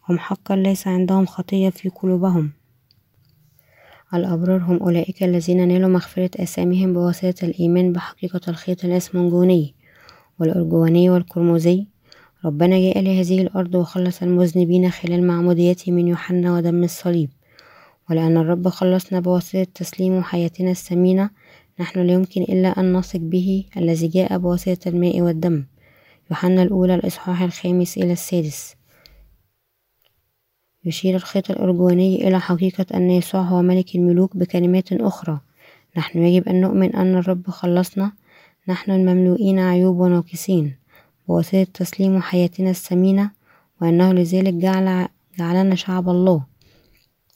هم حقا ليس عندهم خطية في قلوبهم. الأبرار هم أولئك الذين نالوا مغفرة آثامهم بواسطة الإيمان بحقيقة الخيط الأسمنجوني. والأرجواني والقرمزي. ربنا جاء لهذه الأرض وخلص المذنبين خلال معموديته من يوحنا ودم الصليب. ولأن الرب خلصنا بواسطة تسليم حياتنا الثمينة نحن لا يمكن إلا أن نثق به الذي جاء بواسطة الماء والدم. يوحنا الأولى الإصحاح الخامس إلى السادس. يشير الخيط الأرجواني إلى حقيقة أن يسوع هو ملك الملوك بكلمات أخرى. نحن يجب أن نؤمن أن الرب خلصنا نحن المملوئين عيوب وناقصين بواسطة تسليم حياتنا الثمينة وأنه لذلك جعل جعلنا شعب الله.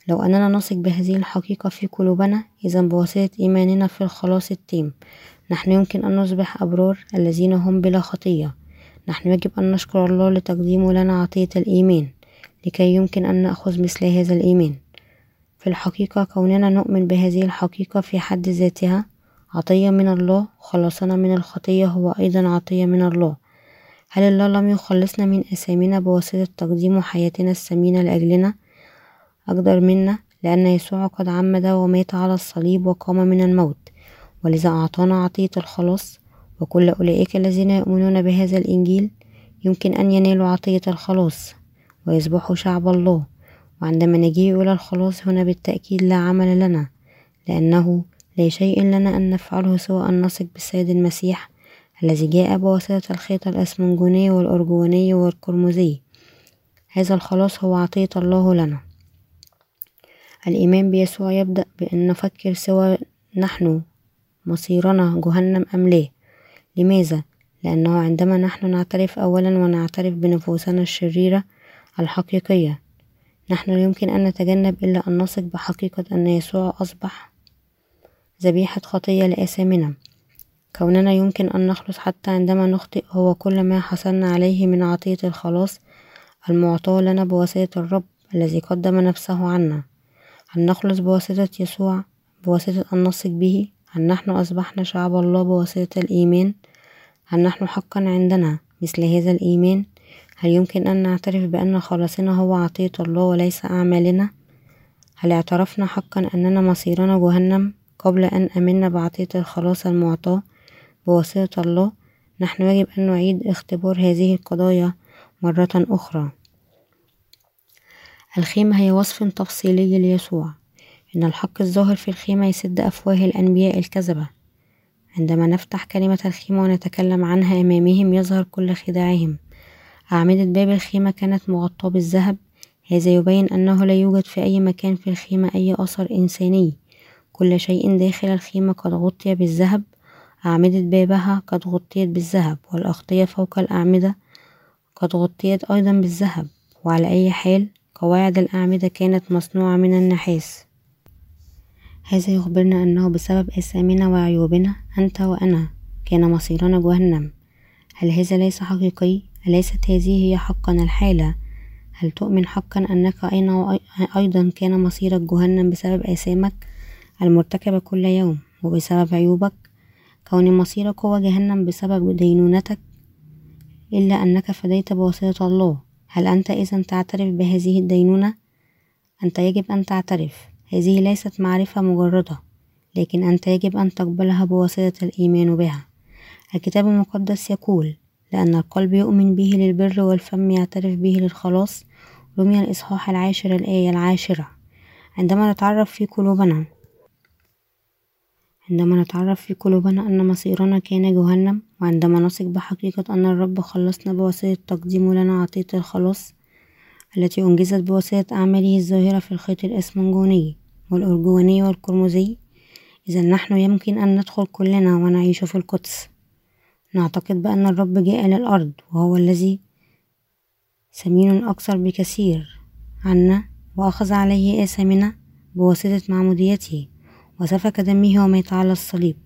لو أننا نثق بهذه الحقيقة في قلوبنا إذا بواسطة إيماننا في الخلاص التام نحن يمكن أن نصبح أبرار الذين هم بلا خطية. نحن يجب أن نشكر الله لتقديمه لنا عطية الإيمان لكي يمكن أن نأخذ مثل هذا الإيمان. في الحقيقة كوننا نؤمن بهذه الحقيقة في حد ذاتها عطية من الله خلصنا من الخطية هو أيضا عطية من الله. هل الله لم يخلصنا من أثامنا بواسطة تقديم حياتنا الثمينة لأجلنا؟ أقدر منا لأن يسوع قد عمد ومات على الصليب وقام من الموت. ولذا أعطانا عطية الخلاص. وكل أولئك الذين يؤمنون بهذا الإنجيل يمكن أن ينالوا عطية الخلاص ويصبحوا شعب الله. وعندما نجيء إلى الخلاص هنا بالتأكيد لا عمل لنا لأنه لا شيء لنا أن نفعله سوى أن نثق بالسيد المسيح الذي جاء بواسطة الخيط الأسمنجوني والأرجواني والقرمزي. هذا الخلاص هو عطية الله لنا. الإيمان بيسوع يبدأ بأن نفكر سوى نحن مصيرنا جهنم أم لا. لماذا؟ لأنه عندما نحن نعترف أولا ونعترف بنفوسنا الشريرة الحقيقية نحن لا يمكن أن نتجنب إلا أن نثق بحقيقة أن يسوع أصبح ذبيحة خطية لآثامنا. كوننا يمكن أن نخلص حتى عندما نخطئ هو كل ما حصلنا عليه من عطية الخلاص المعطاة لنا بواسطة الرب الذي قدم نفسه عنا. هل نخلص بواسطة يسوع بواسطة أن نثق به هل نحن أصبحنا شعب الله بواسطة الإيمان هل نحن حقا عندنا مثل هذا الإيمان. هل يمكن أن نعترف بأن خلاصنا هو عطية الله وليس أعمالنا؟ هل اعترفنا حقا أننا مصيرنا جهنم؟ قبل أن أمنا بعطية الخلاص المعطاة بواسطة الله نحن يجب أن نعيد اختبار هذه القضايا مرة أخرى. الخيمة هي وصف تفصيلي ليسوع. إن الحق الظاهر في الخيمة يسد أفواه الأنبياء الكذبة. عندما نفتح كلمة الخيمة ونتكلم عنها أمامهم يظهر كل خداعهم. أعمدة باب الخيمة كانت مغطاة بالذهب. هذا يبين أنه لا يوجد في أي مكان في الخيمة أي أثر إنساني. كل شيء داخل الخيمة قد غطي بالذهب أعمدة بابها قد غطيت بالذهب والأغطية فوق الأعمدة قد غطيت أيضا بالذهب وعلى أي حال قواعد الأعمدة كانت مصنوعة من النحاس هذا يخبرنا أنه بسبب آثامنا وعيوبنا أنت وأنا كان مصيرنا جهنم هل هذا ليس حقيقي؟ أليست هذه هي حقا الحالة؟ هل تؤمن حقا أنك أيضا كان مصيرك جهنم بسبب آثامك المرتكبة كل يوم وبسبب عيوبك كون مصيرك هو جهنم بسبب دينونتك إلا أنك فديت بواسطة الله. هل أنت إذا تعترف بهذه الدينونة؟ أنت يجب أن تعترف. هذه ليست معرفة مجردة لكن أنت يجب أن تقبلها بواسطة الإيمان بها. الكتاب المقدس يقول لأن القلب يؤمن به للبر والفم يعترف به للخلاص. رمي الإصحاح العاشر الآية العاشرة. عندما نتعرف في قلوبنا عندما نتعرف في قلوبنا أن مصيرنا كان جهنم وعندما نثق بحقيقة أن الرب خلصنا بواسطة تقديمه لنا عطية الخلاص التي أنجزت بواسطة أعماله الظاهرة في الخيط الإسمنجوني والأرجواني والقرمزي إذا نحن يمكن أن ندخل كلنا ونعيش في القدس. نعتقد بأن الرب جاء للأرض وهو الذي ثمين أكثر بكثير عنا وأخذ عليه آثامنا بواسطة معموديته. وسفك دمه ومات على الصليب.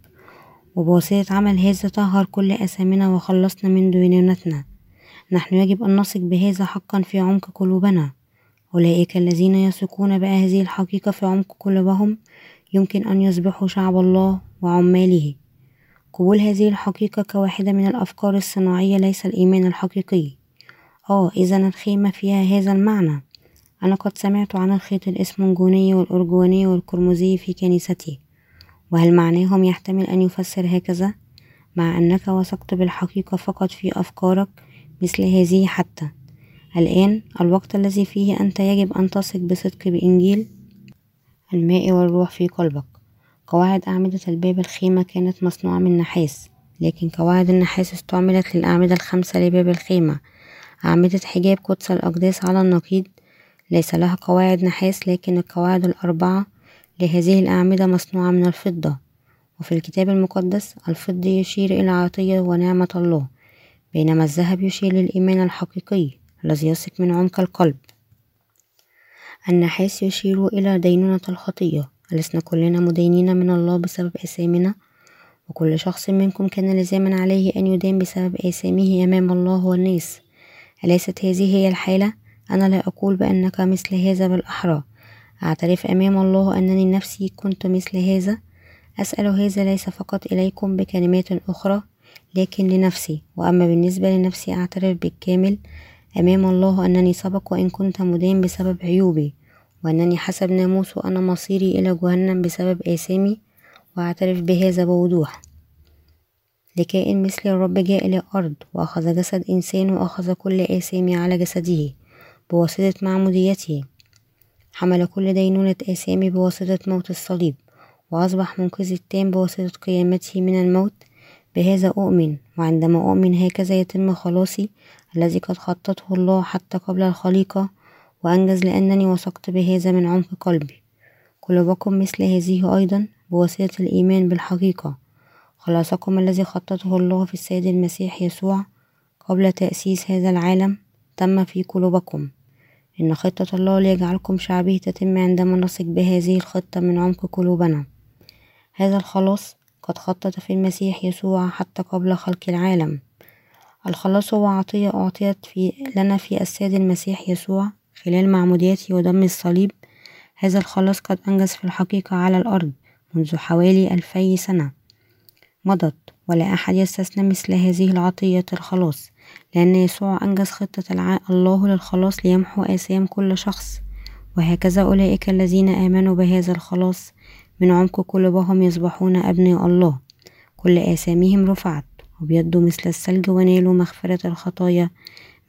وبواسطة عمل هذا طهر كل آثامنا وخلصنا من دينونتنا نحن يجب أن نثق بهذا حقا في عمق قلوبنا. أولئك الذين يثقون بهذه الحقيقة في عمق قلوبهم يمكن أن يصبحوا شعب الله وعماله. قبول هذه الحقيقة كواحدة من الأفكار الصناعية ليس الإيمان الحقيقي. آه إذا الخيمة فيها هذا المعنى. أنا قد سمعت عن الخيط الإسمنجوني والأرجواني والقرمزي في كنيستي وهل معناهم يحتمل أن يفسر هكذا؟ مع أنك وثقت بالحقيقة فقط في أفكارك مثل هذه حتى. الآن الوقت الذي فيه أنت يجب أن تثق بصدق بإنجيل الماء والروح في قلبك. قواعد أعمدة الباب الخيمة كانت مصنوعة من نحاس لكن قواعد النحاس استعملت للأعمدة الخمسة لباب الخيمة. أعمدة حجاب قدس الأقداس على النقيض ليس لها قواعد نحاس لكن القواعد الأربعة لهذه الأعمدة مصنوعة من الفضة. وفي الكتاب المقدس الفضة يشير إلى عطية ونعمة الله بينما الذهب يشير للإيمان الحقيقي الذي يثق من عمق القلب. النحاس يشير إلى دينونة الخطية ألسنا كلنا مدينين من الله بسبب آثامنا؟ وكل شخص منكم كان لزاما عليه أن يدان بسبب آثامه أمام الله والناس. أليست هذه هي الحالة؟ أنا لا أقول بأنك مثل هذا بالأحرى أعترف أمام الله أنني نفسي كنت مثل هذا. أسأل هذا ليس فقط إليكم بكلمات أخرى لكن لنفسي. وأما بالنسبة لنفسي أعترف بالكامل. أمام الله أنني سبق وإن كنت مدين بسبب عيوبي وأنني حسب ناموسه أنا مصيري إلى جهنم بسبب آثامي. وأعترف بهذا بوضوح. لكائن مثل الرب جاء إلى الأرض وأخذ جسد إنسان وأخذ كل آثامي على جسده. بواسطة معموديته. حمل كل دينونة آثامي بواسطة موت الصليب وأصبح منقذي التام بواسطة قيامته من الموت. بهذا أؤمن وعندما أؤمن هكذا يتم خلاصي الذي قد خططه الله حتى قبل الخليقة وأنجز لأنني وثقت بهذا من عمق قلبي. قلوبكم مثل هذه أيضا بواسطة الإيمان بالحقيقة. خلاصكم الذي خططه الله في السيد المسيح يسوع قبل تأسيس هذا العالم تم في قلوبكم. إن خطة الله ليجعلكم شعبه تتم عندما نثق بهذه الخطة من عمق قلوبنا. هذا الخلاص قد خطط في المسيح يسوع حتى قبل خلق العالم. الخلاص هو عطية أعطيت في لنا في السيد المسيح يسوع خلال معموديته ودم الصليب. هذا الخلاص قد أنجز في الحقيقة على الأرض منذ حوالي ألفي سنة. مضت ولا أحد يستثنى مثل هذه العطية الخلاص. لأن يسوع أنجز خطة الله للخلاص ليمحو آثام كل شخص. وهكذا أولئك الذين آمنوا بهذا الخلاص. من عمق قلوبهم يصبحون أبناء الله. كل آثامهم رفعت وبيضوا مثل الثلج ونالوا مغفرة الخطايا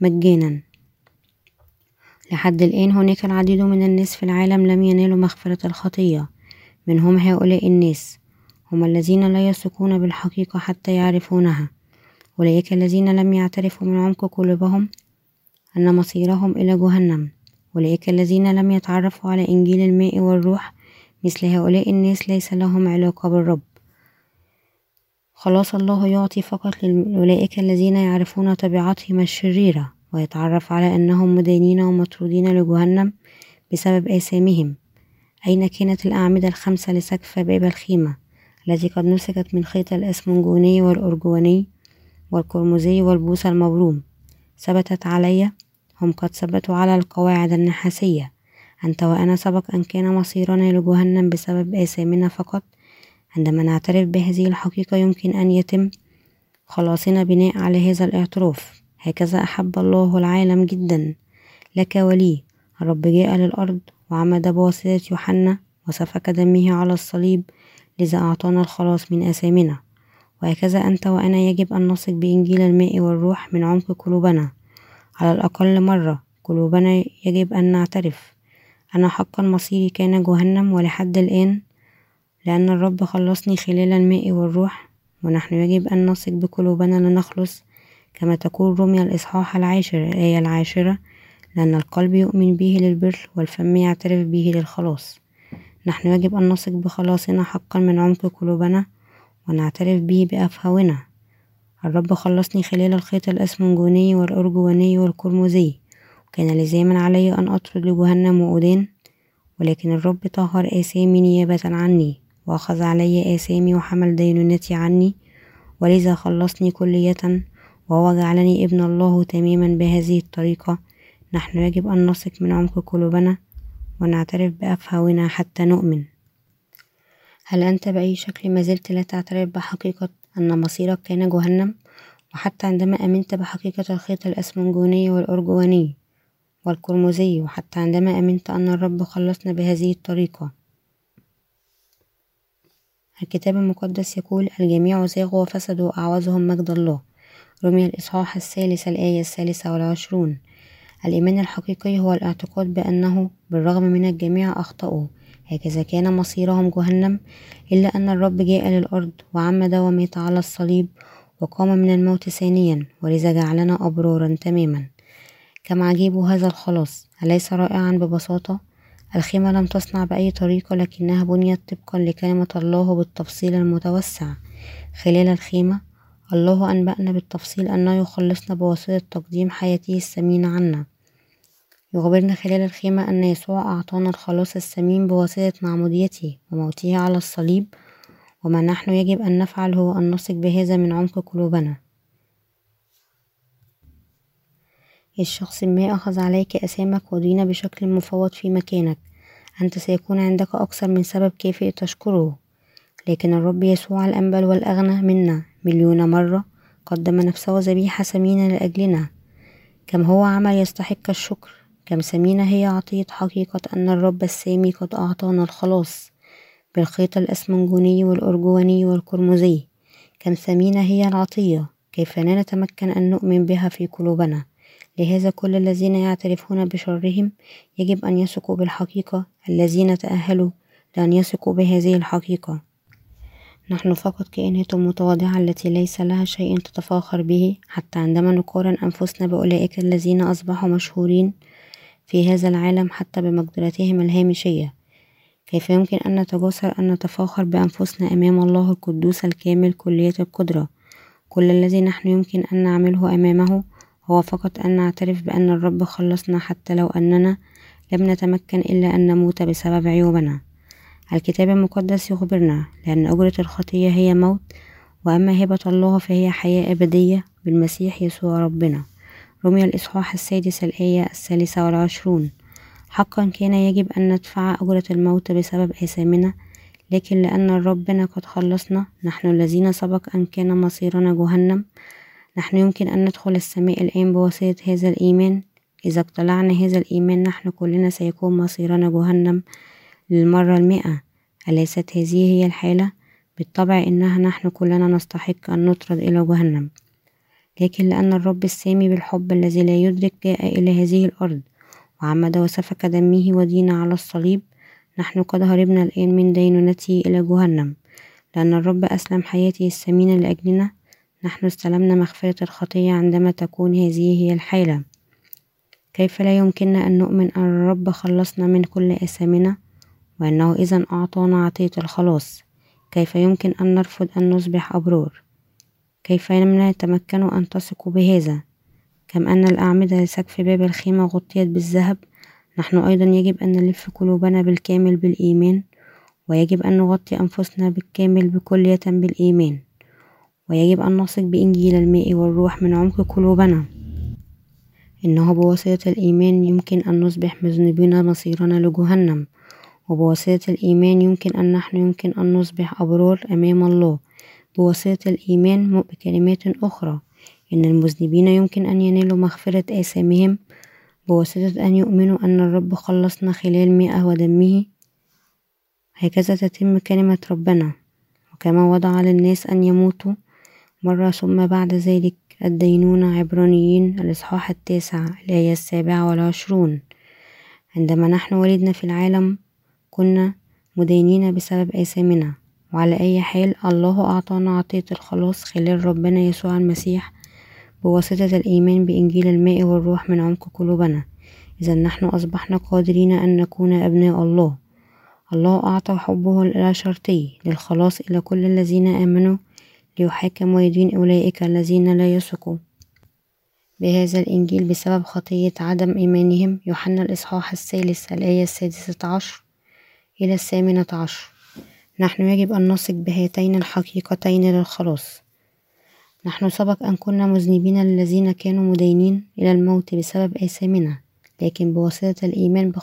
مجانا. لحد الآن هناك العديد من الناس في العالم لم ينالوا مغفرة الخطية. منهم هؤلاء الناس. هم الذين لا يثقون بالحقيقة حتى يعرفونها. أولئك الذين لم يعترفوا من عمق قلوبهم أن مصيرهم إلى جهنم. أولئك الذين لم يتعرفوا على إنجيل الماء والروح مثل هؤلاء الناس ليس لهم علاقة بالرب. خلاص الله يعطي فقط لأولئك الذين يعرفون طبيعتهم الشريرة ويتعرف على أنهم مدينين ومطرودين لجهنم بسبب آثامهم. أين كانت الأعمدة الخمسة لسقف باب الخيمة التي قد نسجت من خيط الأسمنجوني والأرجواني والقرمزي والبوص المبروم. ثبتت علي هم قد ثبتوا على القواعد النحاسية. أنت وأنا سبق أن كان مصيرنا لجهنم بسبب آثامنا فقط. عندما نعترف بهذه الحقيقة يمكن أن يتم خلاصنا بناء على هذا الاعتراف. هكذا أحب الله العالم جدا. لك ولي الرب جاء للأرض وعمد بواسطة يوحنا وسفك دمه على الصليب لذا أعطانا الخلاص من آثامنا. وهكذا أنت وأنا يجب أن نثق بإنجيل الماء والروح من عمق قلوبنا. على الأقل مرة قلوبنا يجب أن نعترف. أنا حقا مصيري كان جهنم ولحد الآن لأن الرب خلصني خلال الماء والروح ونحن يجب أن نثق بقلوبنا لنخلص كما تقول رمي الإصحاح العاشر الآية العاشرة لأن القلب يؤمن به للبر والفم يعترف به للخلاص. نحن يجب أن نثق بخلاصنا حقا من عمق قلوبنا ونعترف به بأفهاونا. الرب خلصني خلال الخيط الأسمنجوني والأرجواني والقرمزي وكان لزاما علي أن أطرد لجهنم وأدان ولكن الرب طهر آثامي نيابة عني وأخذ علي آثامي وحمل دينونتي عني ولذا خلصني كلية وهو جعلني ابن الله تماما بهذه الطريقة. نحن يجب أن نثق من عمق قلوبنا ونعترف بأفهاونا حتى نؤمن. هل أنت بأي شكل ما زلت لا تعترف بحقيقة أن مصيرك كان جهنم؟ وحتى عندما أمنت بحقيقة الخيط الأسمنجوني والأرجواني والقرمزي وحتى عندما أمنت أن الرب خلصنا بهذه الطريقة. الكتاب المقدس يقول الجميع زاغوا وفسدوا أعوزهم مجد الله. رمي الإصحاح الثالث الآية الثالثة والعشرون. الإيمان الحقيقي هو الاعتقاد بأنه بالرغم من الجميع أخطأوا. هكذا كان مصيرهم جهنم إلا أن الرب جاء للأرض وعمد ومات على الصليب وقام من الموت ثانيا ولذا جعلنا أبرارا تماما. كم عجيب هذا الخلاص. أليس رائعا ببساطة؟ الخيمة لم تصنع بأي طريقة لكنها بنيت طبقا لكلمة الله بالتفصيل المتوسع. خلال الخيمة الله أنبأنا بالتفصيل أنه يخلصنا بواسطة تقديم حياته الثمينة عنا. يخبرنا خلال الخيمة أن يسوع أعطانا الخلاص الثمين بواسطة معموديته وموته على الصليب وما نحن يجب أن نفعل هو أن نثق بهذا من عمق قلوبنا. الشخص ما أخذ عليك أسامك ودين بشكل مفوض في مكانك أنت سيكون عندك أكثر من سبب كافي تشكره. لكن الرب يسوع الأنبل والأغنى منا مليون مرة قدم نفسه ذبيحة ثمينة لأجلنا. كم هو عمل يستحق الشكر؟ كم ثمينة هي عطية حقيقة أن الرب السامي قد أعطانا الخلاص بالخيط الأسمنجوني والأرجواني والقرمزي. كم ثمينة هي العطية؟ كيف لا نتمكن أن نؤمن بها في قلوبنا؟ لهذا كل الذين يعترفون بشرهم يجب أن يثقوا بالحقيقة. الذين تأهلوا لأن يثقوا بهذه الحقيقة. نحن فقط كائنات متواضعة التي ليس لها شيء تتفاخر به. حتى عندما نقارن أنفسنا بأولئك الذين أصبحوا مشهورين في هذا العالم حتى بمقدرتهم الهامشية. كيف يمكن أن نتجاسر أن نتفاخر بأنفسنا أمام الله القدوس الكامل كلية القدرة؟ كل الذي نحن يمكن أن نعمله أمامه هو فقط أن نعترف بأن الرب خلصنا حتى لو أننا لم نتمكن إلا أن نموت بسبب عيوبنا. الكتاب المقدس يخبرنا لأن أجرة الخطية هي موت وأما هبة الله فهي حياة أبدية بالمسيح يسوع ربنا. رمي الإصحاح السادس الآية الثالثة والعشرون. حقا كان يجب أن ندفع أجرة الموت بسبب آثامنا لكن لأن ربنا قد خلصنا نحن الذين سبق أن كان مصيرنا جهنم. نحن يمكن أن ندخل السماء الآن بواسطة هذا الإيمان. إذا اقتلعنا هذا الإيمان نحن كلنا سيكون مصيرنا جهنم للمرة المئة. أليست هذه هي الحالة؟ بالطبع إنها نحن كلنا نستحق أن نطرد إلى جهنم. لكن لأن الرب السامي بالحب الذي لا يدرك جاء إلى هذه الأرض وعمد وسفك دمه ودين على الصليب نحن قد هربنا الآن من دينونته إلى جهنم. لأن الرب أسلم حياته الثمينة لأجلنا نحن استلمنا مغفرة الخطية عندما تكون هذه هي الحالة. كيف لا يمكننا أن نؤمن أن الرب خلصنا من كل آثامنا وأنه إذا أعطانا عطية الخلاص؟ كيف يمكن أن نرفض أن نصبح أبرار؟ كيف لم نتمكن أن تثقوا بهذا؟ كم أن الأعمدة لسقف باب الخيمة غطيت بالذهب. نحن أيضا يجب أن نلف قلوبنا بالكامل بالإيمان ويجب أن نغطي أنفسنا بالكامل بكلية بالإيمان ويجب أن نثق بإنجيل الماء والروح من عمق قلوبنا. إنه بواسطة الإيمان يمكن أن نصبح مذنبين مصيرنا لجهنم وبواسطة الإيمان يمكن أن نحن يمكن أن نصبح أبرار أمام الله. بواسطة الإيمان بكلمات أخرى. إن المذنبين يمكن أن ينالوا مغفرة آثامهم. بواسطة أن يؤمنوا أن الرب خلصنا خلال ماءه ودمه. هكذا تتم كلمة ربنا. وكما وضع للناس أن يموتوا. مرة ثم بعد ذلك الدينونة عبرانيين الإصحاح التاسع الآية السابعة والعشرون. عندما نحن ولدنا في العالم كنا مدينين بسبب آثامنا. وعلى أي حال الله أعطانا عطية الخلاص خلال ربنا يسوع المسيح بواسطة الإيمان بإنجيل الماء والروح من عمق قلوبنا. إذا نحن أصبحنا قادرين أن نكون أبناء الله. الله أعطى حبه إلى شرطي للخلاص إلى كل الذين آمنوا ليحاكم ويدين أولئك الذين لا يثقوا بهذا الإنجيل بسبب خطية عدم إيمانهم يوحنا الإصحاح الثالث الآية السادسة عشر إلى الثامنة عشر. نحن يجب أن نثق بهاتين الحقيقتين للخلاص. نحن سبق أن كنا مذنبين الذين كانوا مدينين إلى الموت بسبب آثامنا لكن بواسطة الإيمان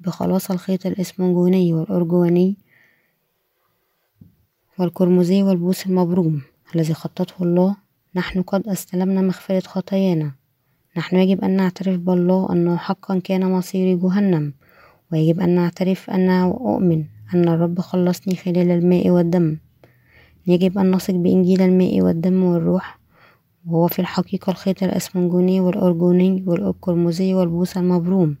بخلاص الخيط الإسمنجوني والأرجواني والقرمزي والبوس المبروم الذي خططه الله نحن قد استلمنا مغفرة خطايانا. نحن يجب أن نعترف بالله أنه حقا كان مصيري جهنم ويجب أن نعترف أنه أؤمن أن الرب خلصني خلال الماء والدم. يجب أن نثق بإنجيل الماء والدم والروح وهو في الحقيقة الخيط الأسفنجوني والأرجوني والقرمزي والبوس المبروم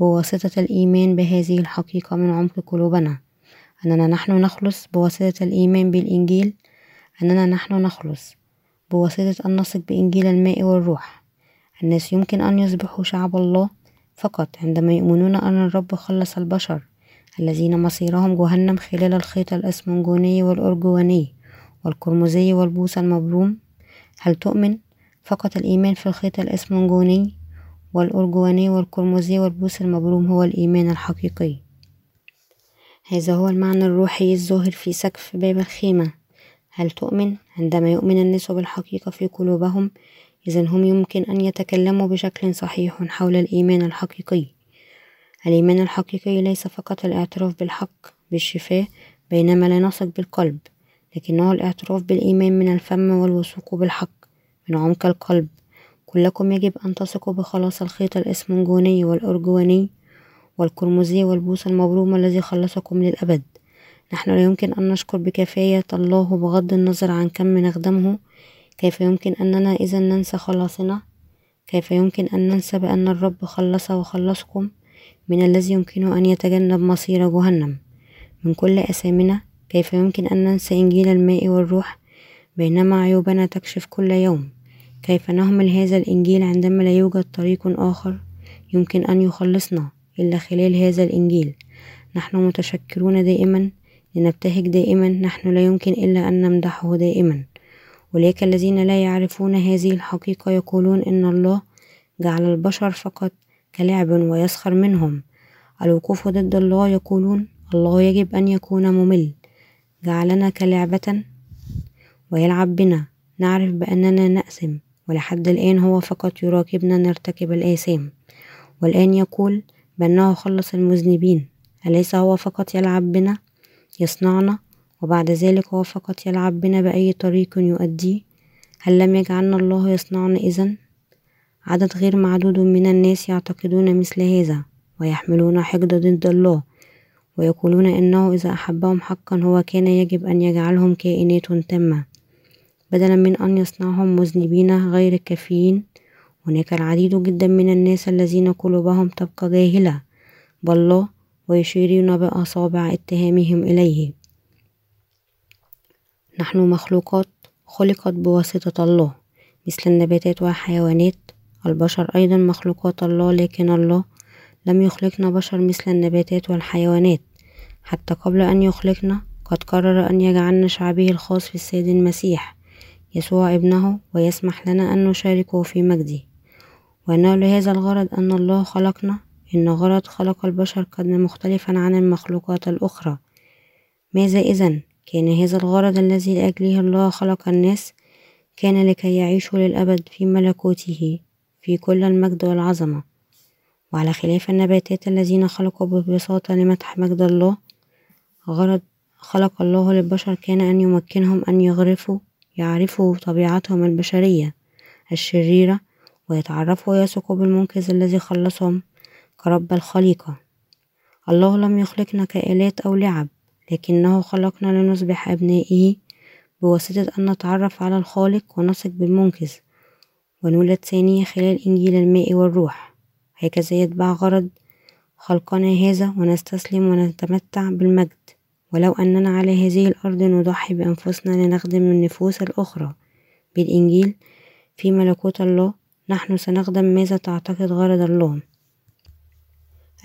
بواسطة الإيمان بهذه الحقيقة من عمق قلوبنا. أننا نحن نخلص بواسطة الإيمان بالإنجيل. أننا نحن نخلص بواسطة أن نثق بإنجيل الماء والروح. الناس يمكن أن يصبحوا شعب الله فقط عندما يؤمنون أن الرب خلص البشر. الذين مصيرهم جهنم خلال الخيط الأسمنجوني والأرجواني والقرمزي والبوس المبروم. هل تؤمن فقط الإيمان في الخيط الأسمنجوني والأرجواني والقرمزي والبوس المبروم هو الإيمان الحقيقي؟ هذا هو المعنى الروحي الظاهر في سقف باب الخيمة. هل تؤمن عندما يؤمن الناس بالحقيقة في قلوبهم؟ إذا هم يمكن أن يتكلموا بشكل صحيح حول الإيمان الحقيقي. الإيمان الحقيقي ليس فقط الاعتراف بالحق بالشفاء بينما لا نثق بالقلب لكنه الاعتراف بالإيمان من الفم والوثوق بالحق من عمق القلب. كلكم يجب أن تثقوا بخلاص الخيط الإسمنجوني والأرجواني والقرمزي والبوس المبروم الذي خلصكم للأبد. نحن لا يمكن أن نشكر بكفاية الله بغض النظر عن كم نخدمه. كيف يمكن أننا إذا ننسى خلاصنا؟ كيف يمكن أن ننسى بأن الرب خلص وخلصكم؟ من الذي يمكن أن يتجنب مصير جهنم. من كل أثامنا كيف يمكن أن ننسى إنجيل الماء والروح؟ بينما عيوبنا تكشف كل يوم. كيف نهمل هذا الإنجيل عندما لا يوجد طريق آخر يمكن أن يخلصنا إلا خلال هذا الإنجيل؟ نحن متشكرون دائما. لنبتهج دائما. نحن لا يمكن إلا أن نمدحه دائما. أولئك الذين لا يعرفون هذه الحقيقة يقولون إن الله جعل البشر فقط كلعب ويسخر منهم. الوقوف ضد الله يقولون الله يجب أن يكون ممل. جعلنا كلعبة ويلعب بنا. نعرف بأننا نأثم ولحد الآن هو فقط يراقبنا نرتكب الآثام. والآن يقول بأنه خلص المذنبين. أليس هو فقط يلعب بنا؟ يصنعنا. وبعد ذلك هو فقط يلعب بنا بأي طريق يؤديه هل لم يجعلنا الله يصنعنا إذن؟ عدد غير معدود من الناس يعتقدون مثل هذا ويحملون حقد ضد الله ويقولون إنه إذا أحبهم حقا هو كان يجب أن يجعلهم كائنات تامة. بدلا من أن يصنعهم مذنبين غير كافيين هناك العديد جدا من الناس الذين قلوبهم تبقى جاهلة بالله ويشيرون بأصابع اتهامهم إليه. نحن مخلوقات خلقت بواسطة الله مثل النباتات والحيوانات البشر أيضا مخلوقات الله لكن الله لم يخلقنا بشر مثل النباتات والحيوانات. حتى قبل أن يخلقنا قد قرر أن يجعلنا شعبه الخاص في السيد المسيح يسوع ابنه ويسمح لنا أن نشاركه في مجده. وأنه لهذا الغرض أن الله خلقنا. إن غرض خلق البشر كان مختلفا عن المخلوقات الأخرى. ماذا إذن كان هذا الغرض الذي لأجله الله خلق الناس كان لكي يعيشوا للأبد في ملكوته. في كل المجد والعظمة. وعلى خلاف النباتات الذين خلقوا ببساطة لمدح مجد الله غرض خلق الله للبشر كان أن يمكنهم أن يغرفوا يعرفوا طبيعتهم البشرية الشريرة ويتعرفوا ويثقوا بالمنقذ الذي خلصهم كرب الخليقة. الله لم يخلقنا كآلات أو لعب لكنه خلقنا لنصبح أبنائه بواسطة أن نتعرف على الخالق ونثق بالمنقذ. ونولد ثانية خلال إنجيل الماء والروح. هكذا يتبع غرض خلقنا هذا ونستسلم ونتمتع بالمجد. ولو أننا على هذه الأرض نضحي بأنفسنا لنخدم النفوس الأخرى. بالإنجيل في ملكوت الله نحن سنخدم ماذا تعتقد غرض الله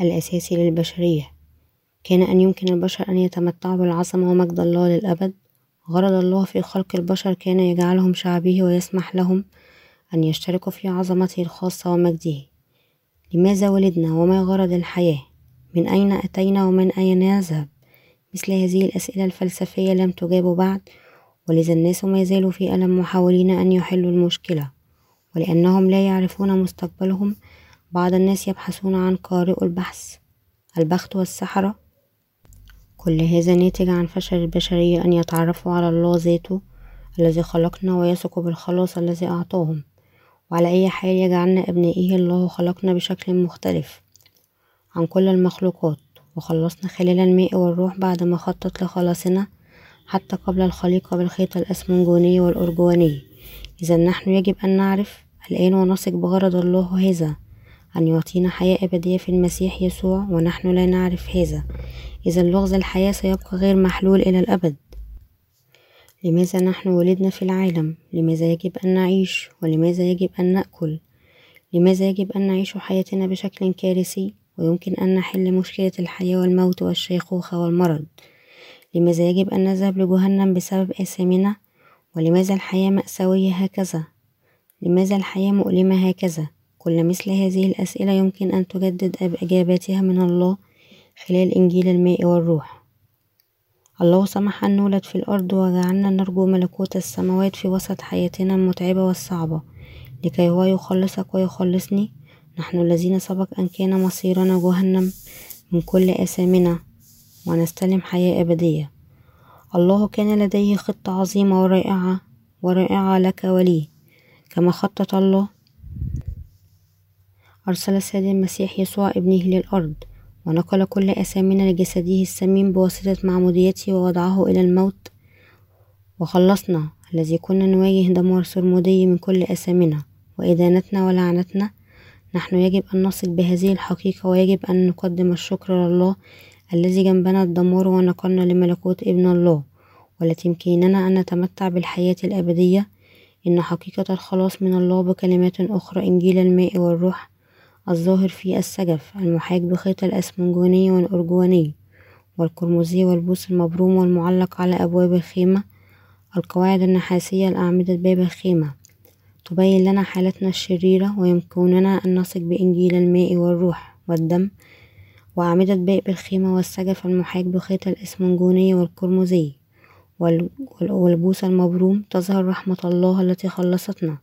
الأساسي للبشرية. كان أن يمكن البشر أن يتمتعوا بالعظمة ومجد الله للأبد. غرض الله في خلق البشر كان يجعلهم شعبه ويسمح لهم أن يشتركوا في عظمته الخاصة ومجده. لماذا ولدنا وما غرض الحياة؟ من أين أتينا ومن أين نذهب؟ مثل هذه الأسئلة الفلسفية لم تجاب بعد ولذا الناس ما زالوا في ألم محاولين أن يحلوا المشكلة ولأنهم لا يعرفون مستقبلهم. بعض الناس يبحثون عن قارئ البحث البخت والسحرة. كل هذا ناتج عن فشل البشرية أن يتعرفوا على الله ذاته الذي خلقنا ويثقوا بالخلاص الذي أعطاهم. وعلى أي حال يجعلنا أبنائه الله خلقنا بشكل مختلف عن كل المخلوقات وخلصنا خلال الماء والروح بعدما خطط لخلاصنا حتى قبل الخليقة بالخيط الأسمنجوني والأرجواني إذا نحن يجب أن نعرف الآن ونثق بغرض الله هذا أن يعطينا حياة أبدية في المسيح يسوع ونحن لا نعرف هذا. إذا لغز الحياة سيبقى غير محلول إلى الأبد. لماذا نحن ولدنا في العالم؟ لماذا يجب أن نعيش؟ ولماذا يجب أن نأكل؟ لماذا يجب أن نعيش حياتنا بشكل كارثي؟ ويمكن أن نحل مشكلة الحياة والموت والشيخوخة والمرض. لماذا يجب أن نذهب لجهنم بسبب آثامنا؟ ولماذا الحياة مأساوية هكذا؟ لماذا الحياة مؤلمة هكذا؟ كل مثل هذه الأسئلة يمكن أن تجدد إجاباتها من الله خلال إنجيل الماء والروح. الله سمح أن نولد في الأرض وجعلنا نرجو ملكوت السماوات في وسط حياتنا المتعبة والصعبة. لكي هو يخلصك ويخلصني نحن الذين سبق أن كان مصيرنا جهنم من كل آثامنا ونستلم حياة أبدية. الله كان لديه خطة عظيمة ورائعة ورائعة لك ولي. كما خطط الله أرسل السيد المسيح يسوع ابنه للأرض. ونقل كل أثامنا لجسده السمين بواسطة معموديته ووضعه إلى الموت. وخلصنا الذي كنا نواجه دمار سرمدي من كل أثامنا. وإدانتنا ولعنتنا نحن يجب أن نثق بهذه الحقيقة ويجب أن نقدم الشكر لله الذي جنبنا الدمار ونقلنا لملكوت ابن الله. والتي يمكننا أن نتمتع بالحياة الأبدية. إن حقيقة الخلاص من الله بكلمات أخرى إنجيل الماء والروح. الظاهر في السجف المحاك بخيط الأسمنجوني والأرجواني والقرمزي والبوس المبروم والمعلق على أبواب الخيمة القواعد النحاسية لأعمدة باب الخيمة. تبين لنا حالتنا الشريرة ويمكننا أن نثق بإنجيل الماء والروح والدم وأعمدة باب الخيمة والسجف المحاك بخيط الإسمنجوني والقرمزي والبوس المبروم تظهر رحمة الله التي خلصتنا.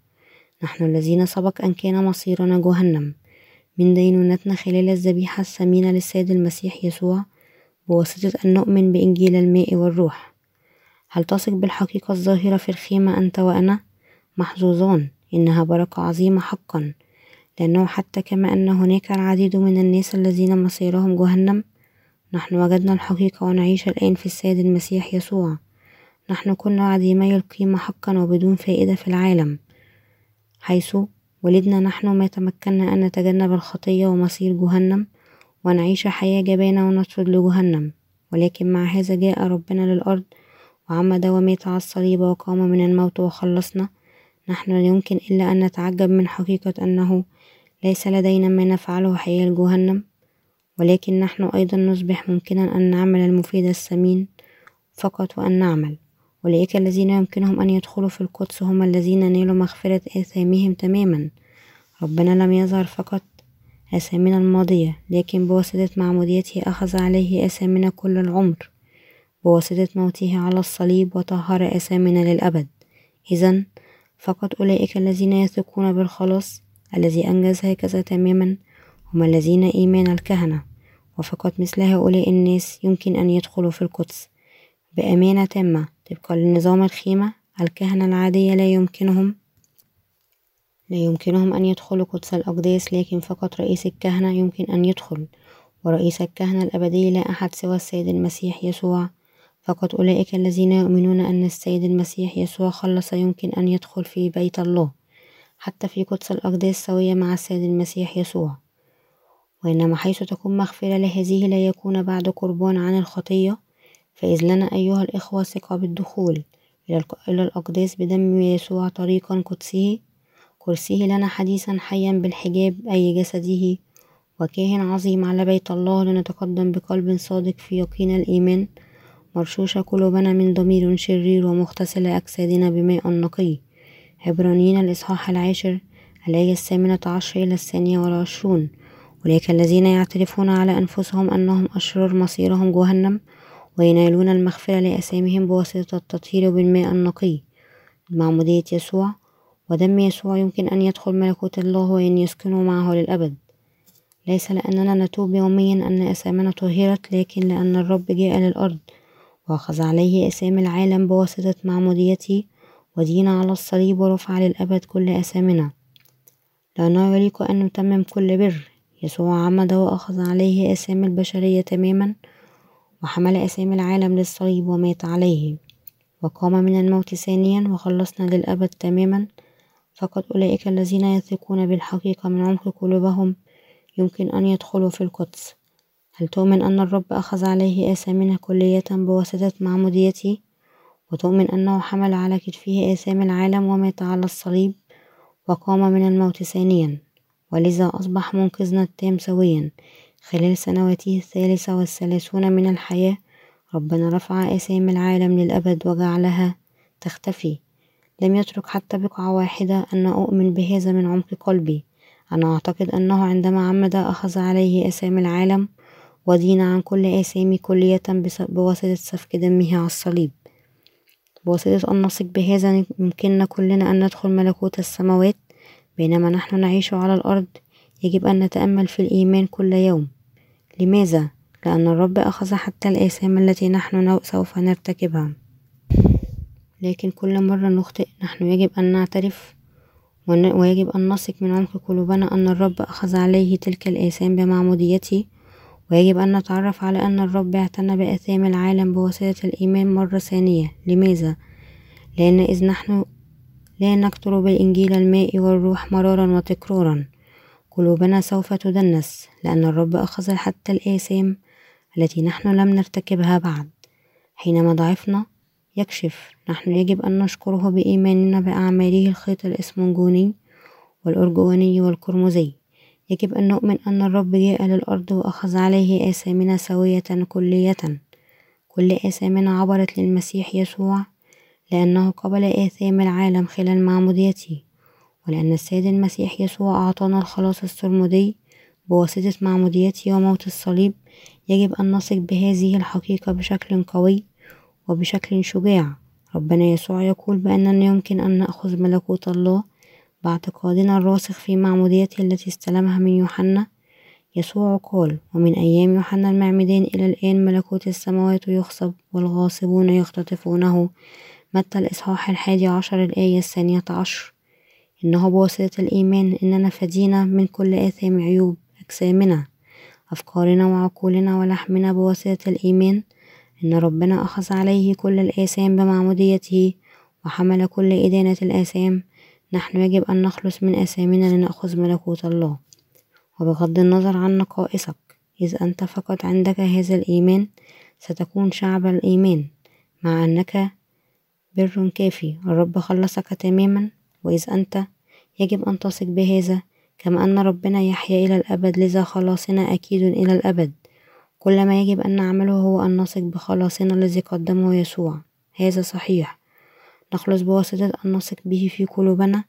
نحن الذين سبق أن كان مصيرنا جهنم. من دينونتنا خلال الذبيحة الثمينة للسيد المسيح يسوع بواسطة أن نؤمن بإنجيل الماء والروح. هل تثق بالحقيقة الظاهرة في الخيمة أنت وأنا؟ محظوظان إنها بركة عظيمة حقا. لأنه حتى كما أن هناك العديد من الناس الذين مصيرهم جهنم. نحن وجدنا الحقيقة ونعيش الآن في السيد المسيح يسوع. نحن كنا عديمي القيمة حقا وبدون فائدة في العالم. حيث ولدنا نحن ما تمكنا أن نتجنب الخطية ومصير جهنم ونعيش حياة جبانة ونطرد لجهنم. ولكن مع هذا جاء ربنا للأرض وعمد ومات على الصليب وقام من الموت وخلصنا. نحن لا يمكن إلا أن نتعجب من حقيقة أنه ليس لدينا ما نفعله حيال جهنم ولكن نحن أيضا نصبح ممكنا أن نعمل المفيد الثمين فقط وأن نعمل. أولئك الذين يمكنهم أن يدخلوا في القدس هم الذين نالوا مغفرة آثامهم تماما. ربنا لم يظهر فقط آثامنا الماضية لكن بواسطة معموديته أخذ عليه آثامنا كل العمر. بواسطة موته على الصليب وطهر آثامنا للأبد. إذا فقط أولئك الذين يثقون بالخلاص الذي أنجز هكذا تماما هم الذين إيمان الكهنة. وفقط مثل هؤلاء الناس يمكن أن يدخلوا في القدس بأمانة تامة. طبقا لنظام الخيمة الكهنة العادية لا يمكنهم لا يمكنهم أن يدخلوا قدس الأقداس لكن فقط رئيس الكهنة يمكن أن يدخل ورئيس الكهنة الأبدي لا أحد سوى السيد المسيح يسوع. فقط أولئك الذين يؤمنون أن السيد المسيح يسوع خلص يمكن أن يدخل في بيت الله حتى في قدس الأقداس سوية مع السيد المسيح يسوع. وإنما حيث تكون مغفرة لهذه لا يكون بعد قربان عن الخطية فإذ لنا أيها الإخوة ثقة بالدخول إلى الأقداس بدم يسوع طريقا قدسه. كرسيه لنا حديثا حيا بالحجاب أي جسده. وكاهن عظيم على بيت الله لنتقدم بقلب صادق في يقين الإيمان. مرشوشة قلوبنا من ضمير شرير ومغتسل أجسادنا بماء نقي. عبرانيين الإصحاح العاشر الآية الثامنة عشر إلى الثانية والعشرون. أولئك الذين يعترفون على أنفسهم أنهم أشرار مصيرهم جهنم. وينالون المغفرة لأثامهم بواسطة التطهير بالماء النقي. بمعمودية يسوع ودم يسوع يمكن أن يدخل ملكوت الله وأن يسكنوا معه للأبد. ليس لأننا نتوب يوميا أن أثامنا طهرت لكن لأن الرب جاء للأرض وأخذ عليه أثام العالم بواسطة معموديته ودين على الصليب ورفع للأبد كل أثامنا لأنه يليق أن نتمم كل بر. يسوع عمد وأخذ عليه أثام البشرية تماما وحمل أثام العالم للصليب ومات عليه. وقام من الموت ثانيا وخلصنا للأبد تماما. فقد أولئك الذين يثقون بالحقيقة من عمق قلوبهم. يمكن أن يدخلوا في القدس. هل تؤمن أن الرب أخذ عليه آثامنا كلية بواسطة معموديته وتؤمن أنه حمل على كتفه آثام العالم ومات على الصليب؟ وقام من الموت ثانيا. ولذا أصبح منقذنا التام سويا. خلال سنواته الثالثة والثلاثون من الحياة ربنا رفع آثام العالم للأبد وجعلها تختفي. لم يترك حتى بقعة واحدة أن أؤمن بهذا من عمق قلبي. أنا أعتقد أنه عندما عمد أخذ عليه آثام العالم ودين عن كل آثامي كلية بواسطة سفك دمه على الصليب. بواسطة أن نثق بهذا يمكننا كلنا أن ندخل ملكوت السماوات. بينما نحن نعيش على الأرض يجب أن نتأمل في الإيمان كل يوم. لماذا؟ لأن الرب أخذ حتى الآثام التي نحن سوف نرتكبها لكن كل مرة نخطئ نحن يجب أن نعترف ويجب أن نثق من عمق قلوبنا أن الرب أخذ عليه تلك الآثام بمعموديته ويجب أن نتعرف على أن الرب اعتنى بآثام العالم بواسطة الإيمان مرة ثانية لماذا؟ لأن إذ نحن لا نكتر بالإنجيل الماء والروح مرارا وتكرارا قلوبنا سوف تدنس لأن الرب أخذ حتى الآثام التي نحن لم نرتكبها بعد. حينما ضعفنا يكشف. نحن يجب أن نشكره بإيماننا بأعماله الخيط الإسمنجوني والأرجواني والقرمزي يجب أن نؤمن أن الرب جاء للأرض وأخذ عليه آثامنا سوية كلية. كل آثامنا عبرت للمسيح يسوع لأنه قبل آثام العالم خلال معموديته. ولأن السيد المسيح يسوع أعطانا الخلاص السرمدي بواسطة معموديته وموت الصليب يجب أن نثق بهذه الحقيقة بشكل قوي وبشكل شجاع. ربنا يسوع يقول بأننا يمكن أن نأخذ ملكوت الله باعتقادنا الراسخ في معموديته التي استلمها من يوحنا. يسوع قال ومن أيام يوحنا المعمدان إلى الآن ملكوت السماوات يخصب والغاصبون يختطفونه متى الإصحاح الحادي عشر الآية الثانية عشر. إنه بواسطة الإيمان إننا فدينا من كل آثام عيوب أجسامنا أفكارنا وعقولنا ولحمنا بواسطة الإيمان. إن ربنا أخذ عليه كل الآثام بمعموديته وحمل كل إدانة الآثام. نحن يجب أن نخلص من آثامنا لنأخذ ملكوت الله. وبغض النظر عن نقائصك إذ أنت فقط عندك هذا الإيمان ستكون شعب الإيمان. مع أنك بر كافي الرب خلصك تماما وإذ أنت يجب أن تثق بهذا كما أن ربنا يحيا إلى الأبد لذا خلاصنا أكيد إلى الأبد. كل ما يجب أن نعمله هو أن نثق بخلاصنا الذي قدمه يسوع. هذا صحيح. نخلص بواسطة أن نثق به في قلوبنا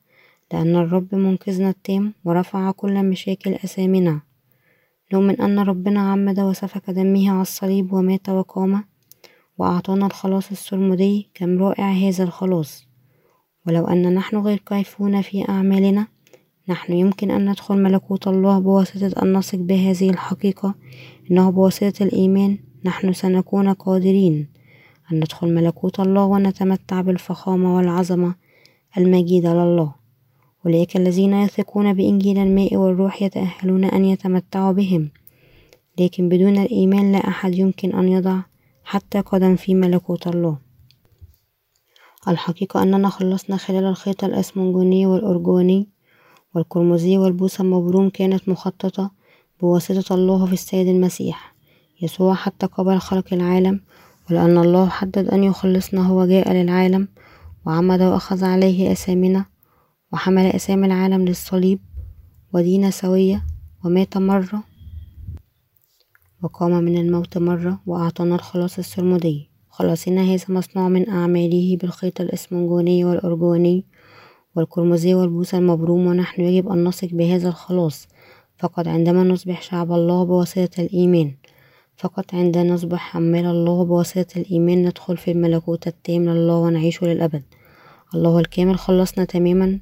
لأن الرب منقذنا التام ورفع كل مشاكل أثامنا نؤمن أن ربنا عمد وسفك دمه على الصليب ومات وقام وأعطانا الخلاص السرمدي كم رائع هذا الخلاص. ولو أن نحن غير كيفون في أعمالنا نحن يمكن أن ندخل ملكوت الله بواسطة أن نثق بهذه الحقيقة. إنه بواسطة الإيمان نحن سنكون قادرين أن ندخل ملكوت الله ونتمتع بالفخامة والعظمة المجيدة لله. أولئك الذين يثقون بإنجيل الماء والروح يتأهلون أن يتمتعوا بهم. لكن بدون الإيمان لا أحد يمكن أن يضع حتى قدم في ملكوت الله. الحقيقة أننا خلصنا خلال الخيط الأسمنجوني والأرجواني والقرمزي والبوصة المبروم كانت مخططة بواسطة الله في السيد المسيح يسوع حتى قبل خلق العالم ولأن الله حدد أن يخلصنا هو جاء للعالم وعمد وأخذ عليه أثامنا وحمل أثام العالم للصليب ودين سوية ومات مرة وقام من الموت مرة وأعطانا الخلاص السرمدي. خلاصنا هذا مصنوع من أعماله بالخيط الإسمنجوني والأرجواني والقرمزي والبوس المبروم ونحن يجب أن نثق بهذا الخلاص. فقط عندما نصبح شعب الله بواسطة الإيمان فقط عندما نصبح حمال الله بواسطة الإيمان ندخل في الملكوت التام لله ونعيش للأبد. الله الكامل خلصنا تماما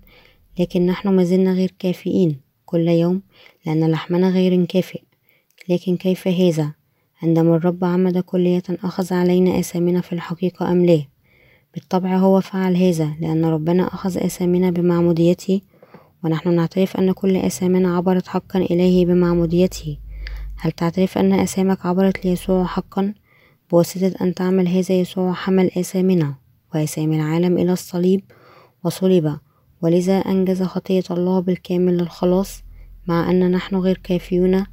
لكن نحن ما زلنا غير كافئين. كل يوم لأن لحمنا غير كافئ. لكن كيف هذا؟ عندما الرب عمد كلية أخذ علينا آثامنا في الحقيقة أم لا؟ بالطبع هو فعل هذا لأن ربنا أخذ آثامنا بمعموديته ونحن نعترف أن كل آثامنا عبرت حقا إليه بمعموديته. هل تعترف أن آثامك عبرت ليسوع حقا؟ بواسطة أن تعمل هذا يسوع حمل آثامنا وآثام العالم إلى الصليب وصلب. ولذا أنجز خطية الله بالكامل للخلاص مع أن نحن غير كافيون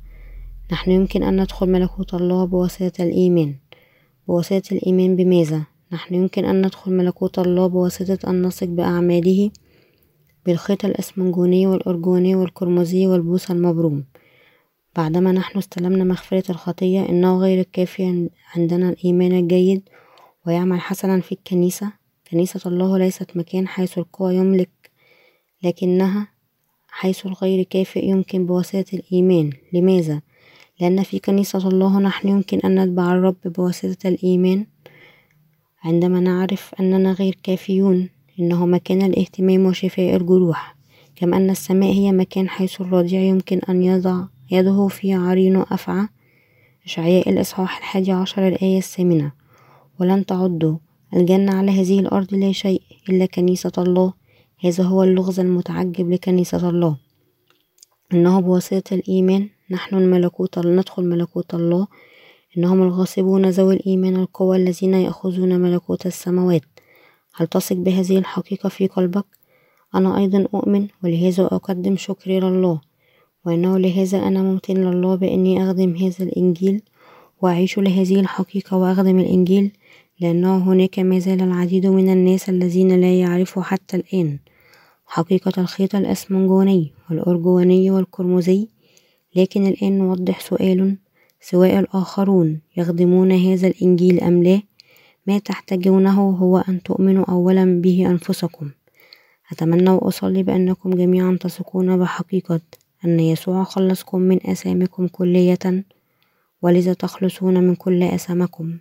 نحن يمكن أن ندخل ملكوت الله بواسطة الإيمان بواسطة الإيمان بماذا؟ نحن يمكن أن ندخل ملكوت الله بواسطة أن نثق بأعماله بالخيط الأسمنجوني والأرجوني والقرمزي والبوس المبروم بعدما نحن استلمنا مغفرة الخطية إنه غير الكافي عندنا الإيمان الجيد ويعمل حسنا في الكنيسة كنيسة الله ليست مكان حيث القوى يملك لكنها حيث الغير كافئ يمكن بواسطة الإيمان لماذا؟ لأن في كنيسة الله نحن يمكن أن نتبع الرب بواسطة الإيمان. عندما نعرف أننا غير كافيون إنه مكان الاهتمام وشفاء الجروح. كما أن السماء هي مكان حيث الرضيع يمكن أن يضع يده في عرين أفعى إشعياء الإصحاح الحادي عشر الآية الثامنة. ولن تعدوا. الجنة على هذه الأرض لا شيء إلا كنيسة الله. هذا هو اللغز المتعجب لكنيسة الله. إنه بواسطة الإيمان نحن الملكوت ندخل ملكوت الله إنهم الغاصبون ذوي الإيمان القوى الذين يأخذون ملكوت السماوات. هل تثق بهذه الحقيقة في قلبك؟ أنا أيضا أؤمن ولهذا أقدم شكري لله. وإنه لهذا أنا ممتن لله بإني أخدم هذا الإنجيل وأعيش لهذه الحقيقة وأخدم الإنجيل لأنه هناك ما زال العديد من الناس الذين لا يعرفوا حتى الآن. حقيقة الخيط الأسمنجوني والأرجواني والقرمزي لكن الآن نوضح سؤال سواء الآخرون يخدمون هذا الإنجيل أم لا. ما تحتاجونه هو أن تؤمنوا أولا به أنفسكم. أتمنى وأصلي بأنكم جميعا تثقون بحقيقة أن يسوع خلصكم من آثامكم كلية ولذا تخلصون من كل آثامكم